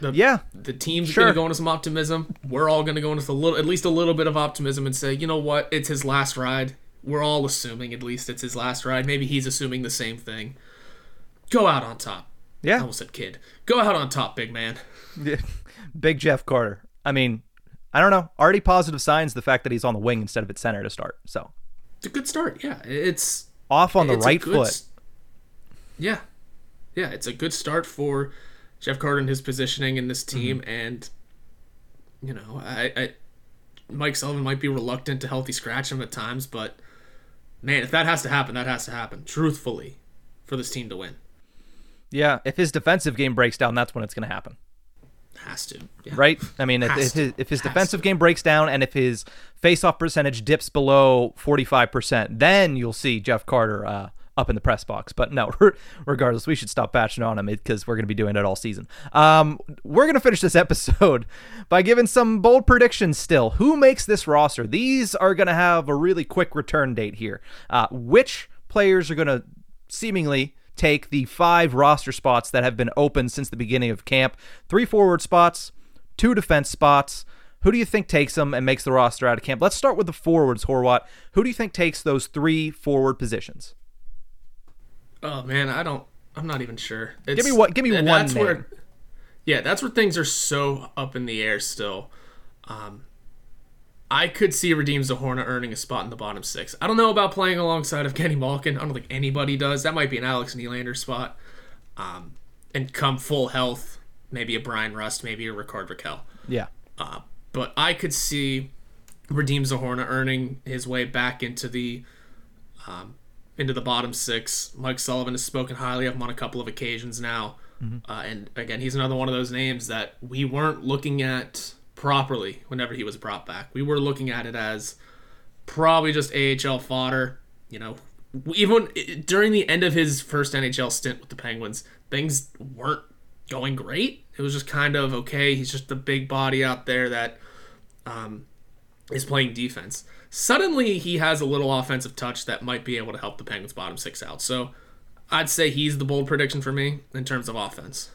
The, Yeah. the team's Sure. going to go into some optimism. We're all going to go into a little, at least a little bit of optimism, and say, you know what, it's his last ride. We're all assuming at least it's his last ride. Maybe he's assuming the same thing. Go out on top. Yeah, I Yeah. almost said kid. Go out on top, big man. Big Jeff Carter. I mean, I don't know. Already positive signs the fact that he's on the wing instead of at center to start. So It's a good start. Yeah, it's off on the right foot. Yeah, yeah, it's a good start for Jeff Carter and his positioning in this Mm-hmm. team, and you know, I, I Mike Sullivan might be reluctant to healthy scratch him at times, but man, if that has to happen, that has to happen. Truthfully, for this team to win, Yeah. If his defensive game breaks down, that's when it's going to happen. Has to. Yeah. right? I mean, if, if his, if his defensive to. game breaks down and if his face-off percentage dips below 45%, then you'll see Jeff Carter uh, up in the press box. But no, regardless, we should stop batching on him because we're going to be doing it all season. Um, we're going to finish this episode by giving some bold predictions still. Who makes this roster? These are going to have a really quick return date here. Uh, which players are going to seemingly take the five roster spots that have been open since the beginning of camp. Three forward spots, two defense spots. Who do you think takes them and makes the roster out of camp? Let's start with the forwards, Horwat. Who do you think takes those three forward positions? Oh man, I don't. I'm not even sure. Give me what- give me one that's name. Where, yeah, that's where things are so up in the air still. Um, I could see Radim Zohorna earning a spot in the bottom six. I don't know about playing alongside of Kenny Malkin. I don't think anybody does. That might be an Alex Nylander spot. Um, and come full health, maybe a Bryan Rust, maybe a Rickard Rakell. Yeah. Uh, but I could see Radim Zohorna earning his way back into the um, into the bottom six. Mike Sullivan has spoken highly of him on a couple of occasions now. Uh, and again, he's another one of those names that we weren't looking at properly whenever he was brought back. We were looking at it as probably just AHL fodder. You know, even during the end of his first NHL stint with the Penguins, things weren't going great. It was just kind of okay. He's just a big body out there that um, is playing defense. Suddenly, he has a little offensive touch that might be able to help the Penguins' bottom six out. So, I'd say he's the bold prediction for me in terms of offense.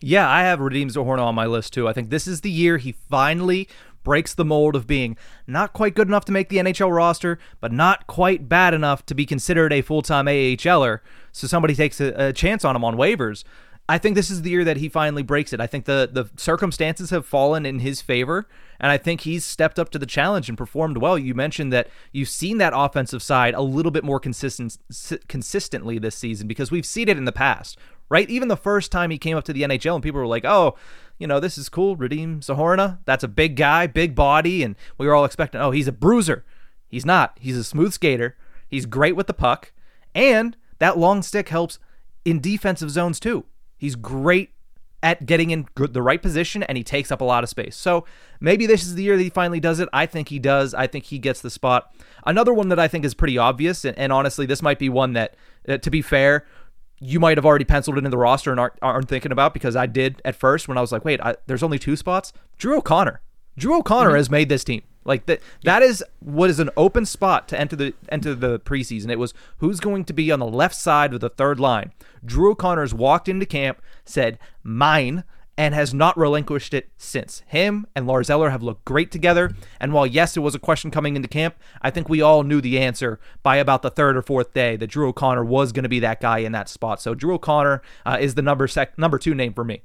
Yeah, I have Radim Zohorna on my list too. I think this is the year he finally breaks the mold of being not quite good enough to make the NHL roster, but not quite bad enough to be considered a full time AHLer. So somebody takes a, a chance on him on waivers. I think this is the year that he finally breaks it. I think the the circumstances have fallen in his favor, and I think he's stepped up to the challenge and performed well. You mentioned that you've seen that offensive side a little bit more consistent consistently this season because we've seen it in the past, right? Even the first time he came up to the NHL and people were like, "Oh, you know, this is cool, Radim Zohorna. That's a big guy, big body," and we were all expecting, "Oh, he's a bruiser." He's not. He's a smooth skater. He's great with the puck, and that long stick helps in defensive zones too. He's great at getting in the right position and he takes up a lot of space. So maybe this is the year that he finally does it. I think he does. I think he gets the spot. Another one that I think is pretty obvious, and, and honestly, this might be one that, uh, to be fair, you might have already penciled it in the roster and aren't, aren't thinking about because I did at first when I was like, wait, I, there's only two spots. Drew O'Connor. Drew O'Connor Mm-hmm. has made this team. Like that that is what is an open spot to enter the enter the preseason. It was who's going to be on the left side of the third line. Drew O'Connor's walked into camp, said, Mine, and has not relinquished it since. Him and Lars Eller have looked great together. And while yes, it was a question coming into camp, I think we all knew the answer by about the third or fourth day that Drew O'Connor was going to be that guy in that spot. So Drew O'Connor uh, is the number sec- number two name for me.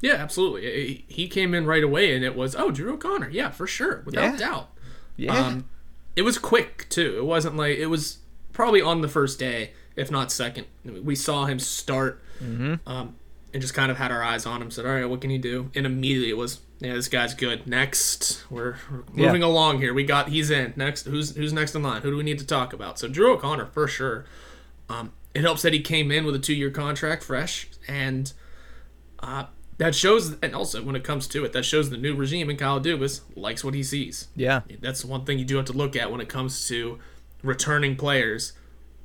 Yeah, absolutely. He came in right away, and it was oh Drew O'Connor, yeah, for sure, without Yeah. doubt. Yeah. Um, it was quick too. It wasn't like it was probably on the first day, if not second. We saw him start, um, and just kind of had our eyes on him. Said, "All right, what can he do?" And immediately it was, "Yeah, this guy's good." Next, we're, we're Yeah. moving along here. We got he's in. Next, who's who's next in line? Who do we need to talk about? So Drew O'Connor for sure. Um, it helps that he came in with a two-year contract, fresh, and uh, that shows. And also, when it comes to it, that shows the new regime in Kyle Dubas likes what he sees. Yeah. That's one thing you do have to look at when it comes to returning players.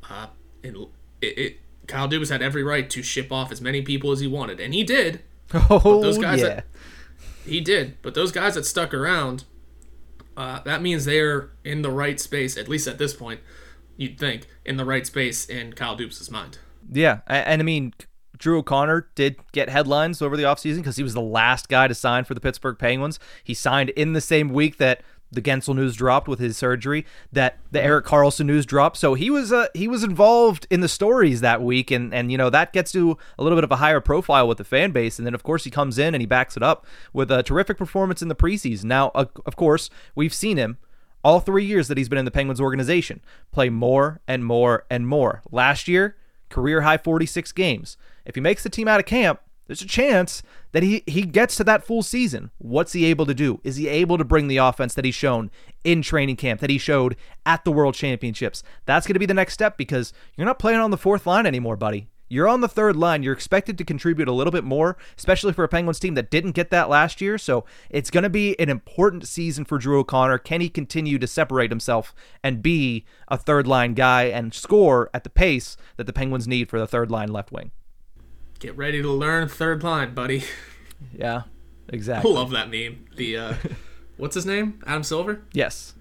Uh, it, it Kyle Dubas had every right to ship off as many people as he wanted, and he did. Oh, those guys yeah. that- He did. But those guys that stuck around, uh, that means they're in the right space. At least at this point, you'd think in the right space in Kyle Dubas' mind. Yeah, and I mean, Drew O'Connor did get headlines over the offseason because he was the last guy to sign for the Pittsburgh Penguins. He signed in the same week that the Guentzel news dropped with his surgery, that the Erik Karlsson news dropped. So he was uh, he was involved in the stories that week, and and you know that gets to a little bit of a higher profile with the fan base. And then of course he comes in and he backs it up with a terrific performance in the preseason. Now, uh, of course, we've seen him all three years that he's been in the Penguins organization play more and more and more. Last year, career high 46 games. If he makes the team out of camp, there's a chance that he, he gets to that full season. What's he able to do? Is he able to bring the offense that he's shown in training camp, that he showed at the World Championships? That's going to be the next step because you're not playing on the fourth line anymore, buddy. You're on the third line. You're expected to contribute a little bit more, especially for a Penguins team that didn't get that last year. So it's going to be an important season for Drew O'Connor. Can he continue to separate himself and be a third line guy and score at the pace that the Penguins need for the third line left wing? Get ready to learn third line, buddy. Yeah, exactly. I love that meme. The uh, what's his name? Adam Silver. Yes.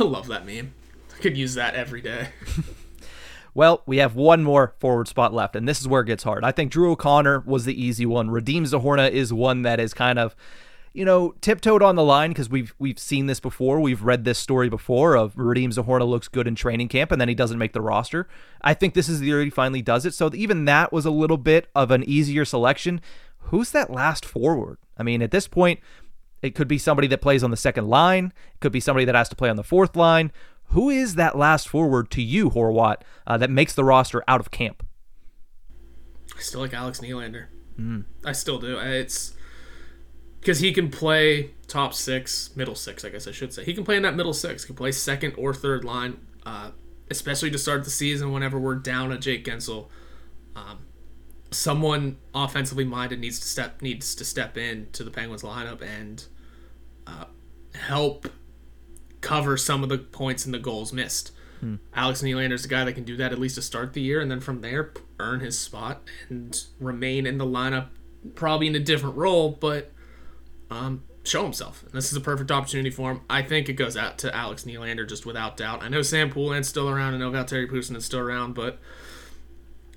I love that meme. I could use that every day. Well, we have one more forward spot left, and this is where it gets hard. I think Drew O'Connor was the easy one. Radim Zohorna is one that is kind of, you know, tiptoed on the line because we've we've seen this before. We've read this story before of Radim Zohorna looks good in training camp and then he doesn't make the roster. I think this is the year he finally does it. So even that was a little bit of an easier selection. Who's that last forward? I mean, at this point, It could be somebody that plays on the second line. It could be somebody that has to play on the fourth line. Who is that last forward to you, Horwat, uh, that makes the roster out of camp? I still like Alex Nylander. Mm. I still do. It's because he can play top six, middle six, I guess I should say. He can play in that middle six. He can play second or third line, uh, especially to start the season whenever we're down a Jake Guentzel, Um, someone offensively minded needs to step needs to step in to the Penguins lineup and uh, help cover some of the points and the goals missed. Hmm. Alex Nylander is the guy that can do that at least to start the year, and then from there earn his spot and remain in the lineup, probably in a different role, but um, show himself. And this is a perfect opportunity for him. I think it goes out to Alex Nylander just without doubt. I know Sam Poulin's still around. I know Valtteri Puustinen is still around, but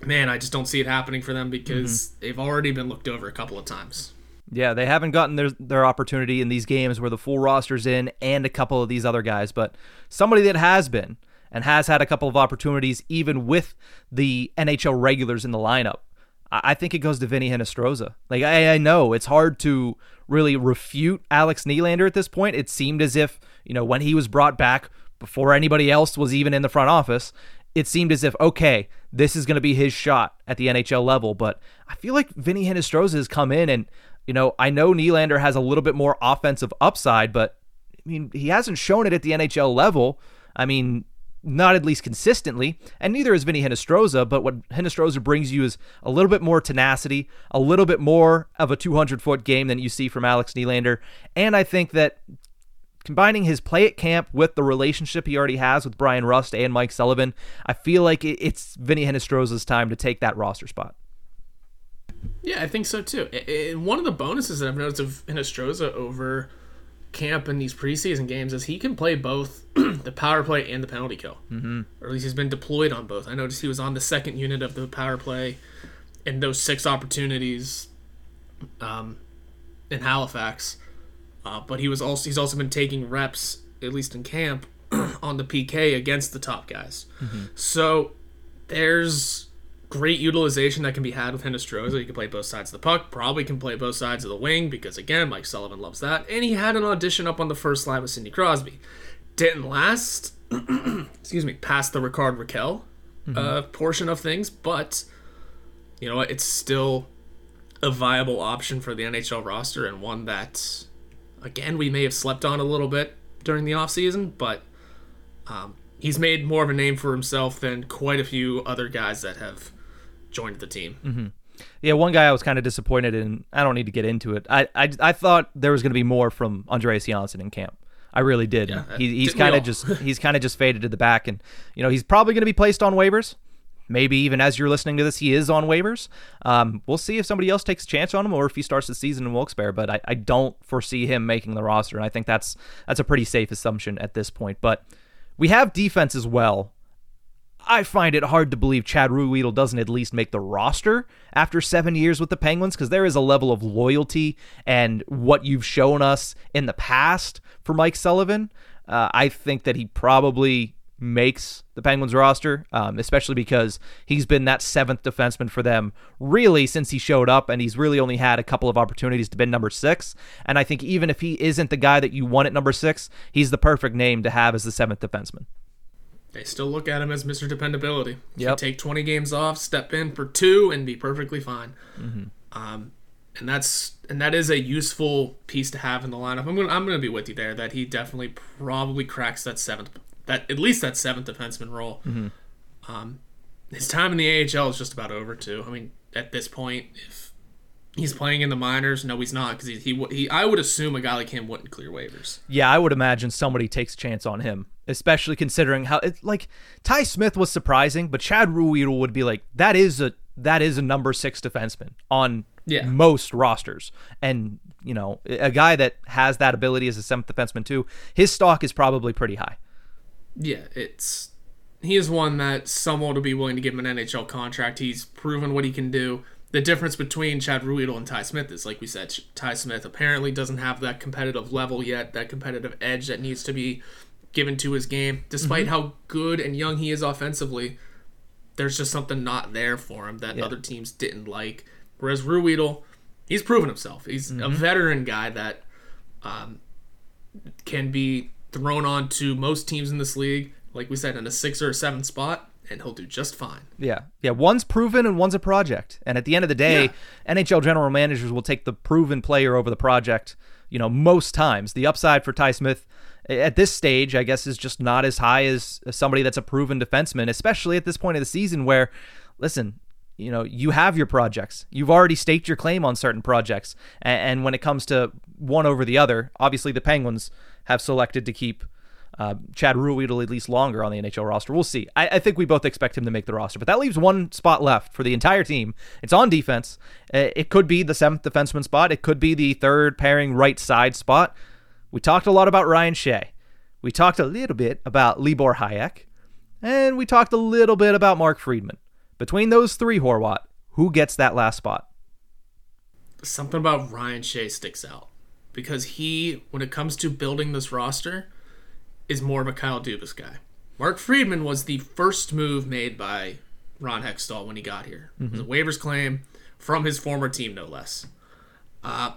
man, I just don't see it happening for them because mm-hmm. they've already been looked over a couple of times. Yeah, they haven't gotten their their opportunity in these games where the full roster's in and a couple of these other guys, but somebody that has been and has had a couple of opportunities even with the NHL regulars in the lineup. I think it goes to Vinny Hinostroza. Like I, I know it's hard to really refute Alex Nylander at this point. It seemed as if, you know, when he was brought back before anybody else was even in the front office, it seemed as if, okay, this is going to be his shot at the NHL level. But I feel like Vinny Hinostroza has come in and, you know, I know Nylander has a little bit more offensive upside, but I mean, he hasn't shown it at the NHL level. I mean, not at least consistently, and neither is Vinny Hinostroza. But what Hinostroza brings you is a little bit more tenacity, a little bit more of a 200 foot game than you see from Alex Nylander. And I think that combining his play at camp with the relationship he already has with Bryan Rust and Mike Sullivan, I feel like it's Vinny Hinostroza's time to take that roster spot. Yeah, I think so too. And one of the bonuses that I've noticed of Hinostroza over camp in these preseason games is he can play both the power play and the penalty kill. Mm-hmm. Or at least he's been deployed on both. I noticed he was on the second unit of the power play in those six opportunities um, in Halifax. Uh, but he was also he's also been taking reps, at least in camp, on the PK against the top guys. Mm-hmm. So there's great utilization that can be had with Hinostroza. He can play both sides of the puck, probably can play both sides of the wing because again, Mike Sullivan loves that. And he had an audition up on the first line with Sidney Crosby. Didn't last, excuse me, past the Rickard Rakell mm-hmm. uh, portion of things, but you know what? It's still a viable option for the NHL roster and one that, again, we may have slept on a little bit during the offseason, but um, he's made more of a name for himself than quite a few other guys that have joined the team. Mm-hmm. Yeah, one guy I was kind of disappointed in. I don't need to get into it. I I, I thought there was going to be more from Andreas Johnsson in camp. I really did. Yeah, he, he's kind of just he's kind of just faded to the back, and you know he's probably going to be placed on waivers. Maybe even as you're listening to this, he is on waivers. Um, we'll see if somebody else takes a chance on him or if he starts the season in Wilkes-Barre. But I, I don't foresee him making the roster, and I think that's that's a pretty safe assumption at this point. But we have defense as well I find it hard to believe Chad Ruhwedel doesn't at least make the roster after seven years with the Penguins because there is a level of loyalty and what you've shown us in the past for Mike Sullivan. Uh, I think that he probably makes the Penguins roster, um, especially because he's been that seventh defenseman for them really since he showed up, and he's really only had a couple of opportunities to be number six. And I think even if he isn't the guy that you want at number six, he's the perfect name to have as the seventh defenseman they still look at him as Mr. Dependability. Yep. Take 20 games off, step in for two, and be perfectly fine. Mm-hmm. Um, and that's and that is a useful piece to have in the lineup. I'm gonna I'm gonna be with you there that he definitely probably cracks that seventh that at least that seventh defenseman role. Mm-hmm. Um, his time in the AHL is just about over too. I mean, at this point, if he's playing in the minors, no, he's not because he, he he I would assume a guy like him wouldn't clear waivers. Yeah, I would imagine somebody takes a chance on him especially considering how it like Ty Smith was surprising, but Chad Ruhwedel would be like that is a that is a number six defenseman on yeah. most rosters, and you know a guy that has that ability as a seventh defenseman too. His stock is probably pretty high. Yeah, it's he is one that someone would be willing to give him an NHL contract. He's proven what he can do. The difference between Chad Ruhwedel and Ty Smith is, like we said, Ty Smith apparently doesn't have that competitive level yet, that competitive edge that needs to be given to his game. Despite mm-hmm. how good and young he is offensively, there's just something not there for him that yeah. other teams didn't like. Whereas Ruhwedel, he's proven himself. He's mm-hmm. a veteran guy that um, can be thrown onto most teams in this league, like we said, in a six or a seven spot, and he'll do just fine. Yeah. Yeah. One's proven and one's a project. And at the end of the day, NHL general managers will take the proven player over the project, you know, most times. The upside for Ty Smith at this stage, I guess, is just not as high as, somebody that's a proven defenseman, especially at this point of the season where, listen, you know, you have your projects. You've already staked your claim on certain projects. And, when it comes to one over the other, obviously the Penguins have selected to keep uh, Chad Ruhwedel at least longer on the NHL roster. We'll see. I, I, think we both expect him to make the roster, but that leaves one spot left for the entire team. It's on defense. Uh, it could be the seventh defenseman spot. It could be the third pairing right side spot. We talked a lot about Ryan Shea. We talked a little bit about Libor Hajek. And we talked a little bit about Mark Friedman. Between those three, Horwat, who gets that last spot? Something about Ryan Shea sticks out because he, when it comes to building this roster, is more of a Kyle Dubas guy. Mark Friedman was the first move made by Ron Hextall when he got here. Mm-hmm. It was a waivers claim from his former team, no less. Uh,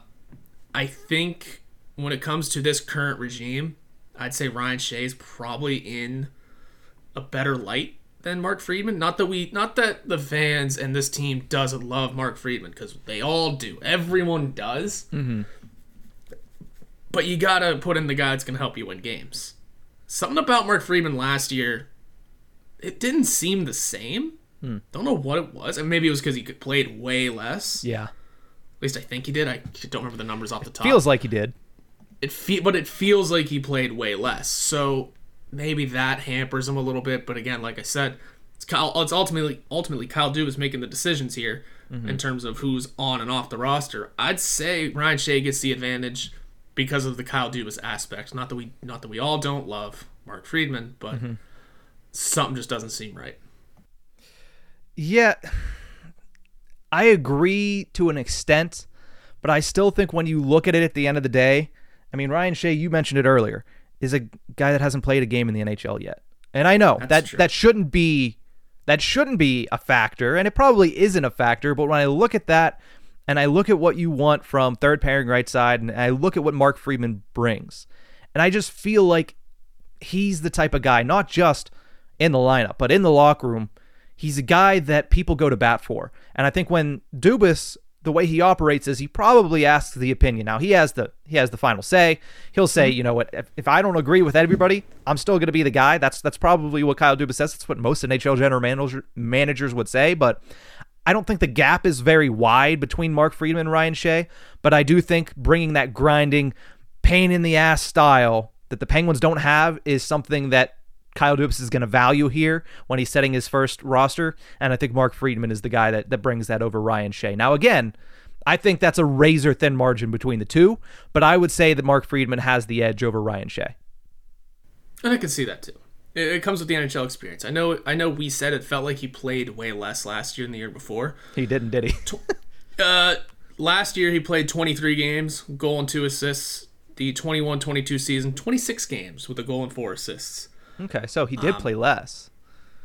I think when it comes to this current regime, I'd say Ryan Shea is probably in a better light than Mark Friedman. Not that we, not that the fans and this team doesn't love Mark Friedman because they all do. Everyone does. Mm-hmm. But you gotta put in the guy that's gonna help you win games. Something about Mark Friedman last year, it didn't seem the same. Hmm. Don't know what it was, and maybe it was because he played way less. Yeah. At least I think he did. I don't remember the numbers off the top. Feels like he did. It fe- but it feels like he played way less. So maybe that hampers him a little bit. But again, like I said, it's Kyle. It's ultimately ultimately Kyle Dubas making the decisions here Mm-hmm. in terms of who's on and off the roster. I'd say Ryan Shea gets the advantage because of the Kyle Dubas aspect. Not that we not that we all don't love Mark Friedman, but Mm-hmm. something just doesn't seem right. Yeah, I agree to an extent, but I still think when you look at it at the end of the day, I mean, Ryan Shea, you mentioned it earlier, is a guy that hasn't played a game in the NHL yet. And I know That's that true. that shouldn't be that shouldn't be a factor, and it probably isn't a factor, but when I look at that and I look at what you want from third pairing right side and I look at what Mark Friedman brings, and I just feel like he's the type of guy, not just in the lineup, but in the locker room, he's a guy that people go to bat for. And I think when Dubas, the way he operates is he probably asks the opinion. Now he has the he has the final say. He'll say, mm-hmm. you know what, if, if I don't agree with everybody, I'm still going to be the guy. That's that's probably what Kyle Dubas says. That's what most NHL general manager, managers would say. But I don't think the gap is very wide between Mark Friedman and Ryan Shea. But I do think bringing that grinding, pain in the ass style that the Penguins don't have is something that Kyle Dubas is going to value here when he's setting his first roster. And I think Mark Friedman is the guy that, that brings that over Ryan Shea. Now, again, I think that's a razor thin margin between the two, but I would say that Mark Friedman has the edge over Ryan Shea. And I can see that too. It, it comes with the NHL experience. I know. I know. We said it felt like he played way less last year than the year before. He didn't, did he? Uh, last year he played 23 games, goal and two assists. The 21-22 season, 26 games with a goal and four assists. Okay, so he did play less.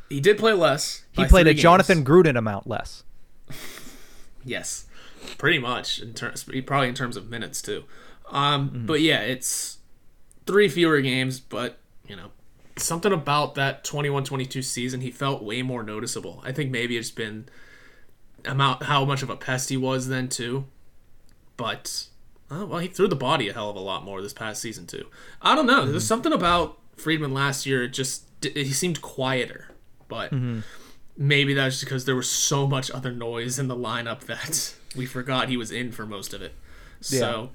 He did play less. He played a games. Jonathan Gruden amount less. Yes, pretty much in terms, probably in terms of minutes too. Um, but yeah, it's three fewer games, but you know, something about that 21-22 season, he felt way more noticeable. I think maybe it's been amount how much of a pest he was then too, but uh, well, he threw the body a hell of a lot more this past season too. I don't know. There's something about Friedman last year. it Just he seemed quieter, but mm-hmm. maybe that's just because there was so much other noise in the lineup that we forgot he was in for most of it. So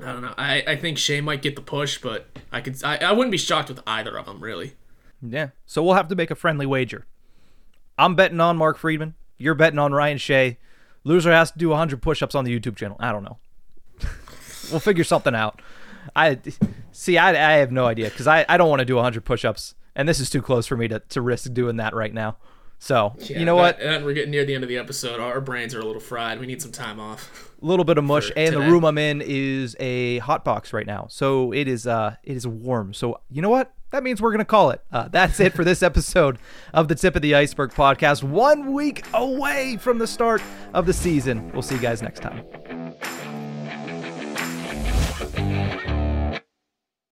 I don't know. I, I think Shea might get the push, but I could I, I wouldn't be shocked with either of them really. Yeah. So we'll have to make a friendly wager. I'm betting on Mark Friedman. You're betting on Ryan Shea. Loser has to do 100 push-ups on the YouTube channel. I don't know. we'll figure something out. I see. I, I have no idea because I, I don't want to do 100 push-ups, and this is too close for me to, to risk doing that right now. So Yeah, you know what? And we're getting near the end of the episode. Our brains are a little fried. We need some time off. A little bit of mush, and the room I'm in is a hot box right now, so it is uh it is warm. So you know what? That means we're gonna call it. Uh, that's it for this episode of the Tip of the Ice-Burgh podcast. One week away from the start of the season. We'll see you guys next time.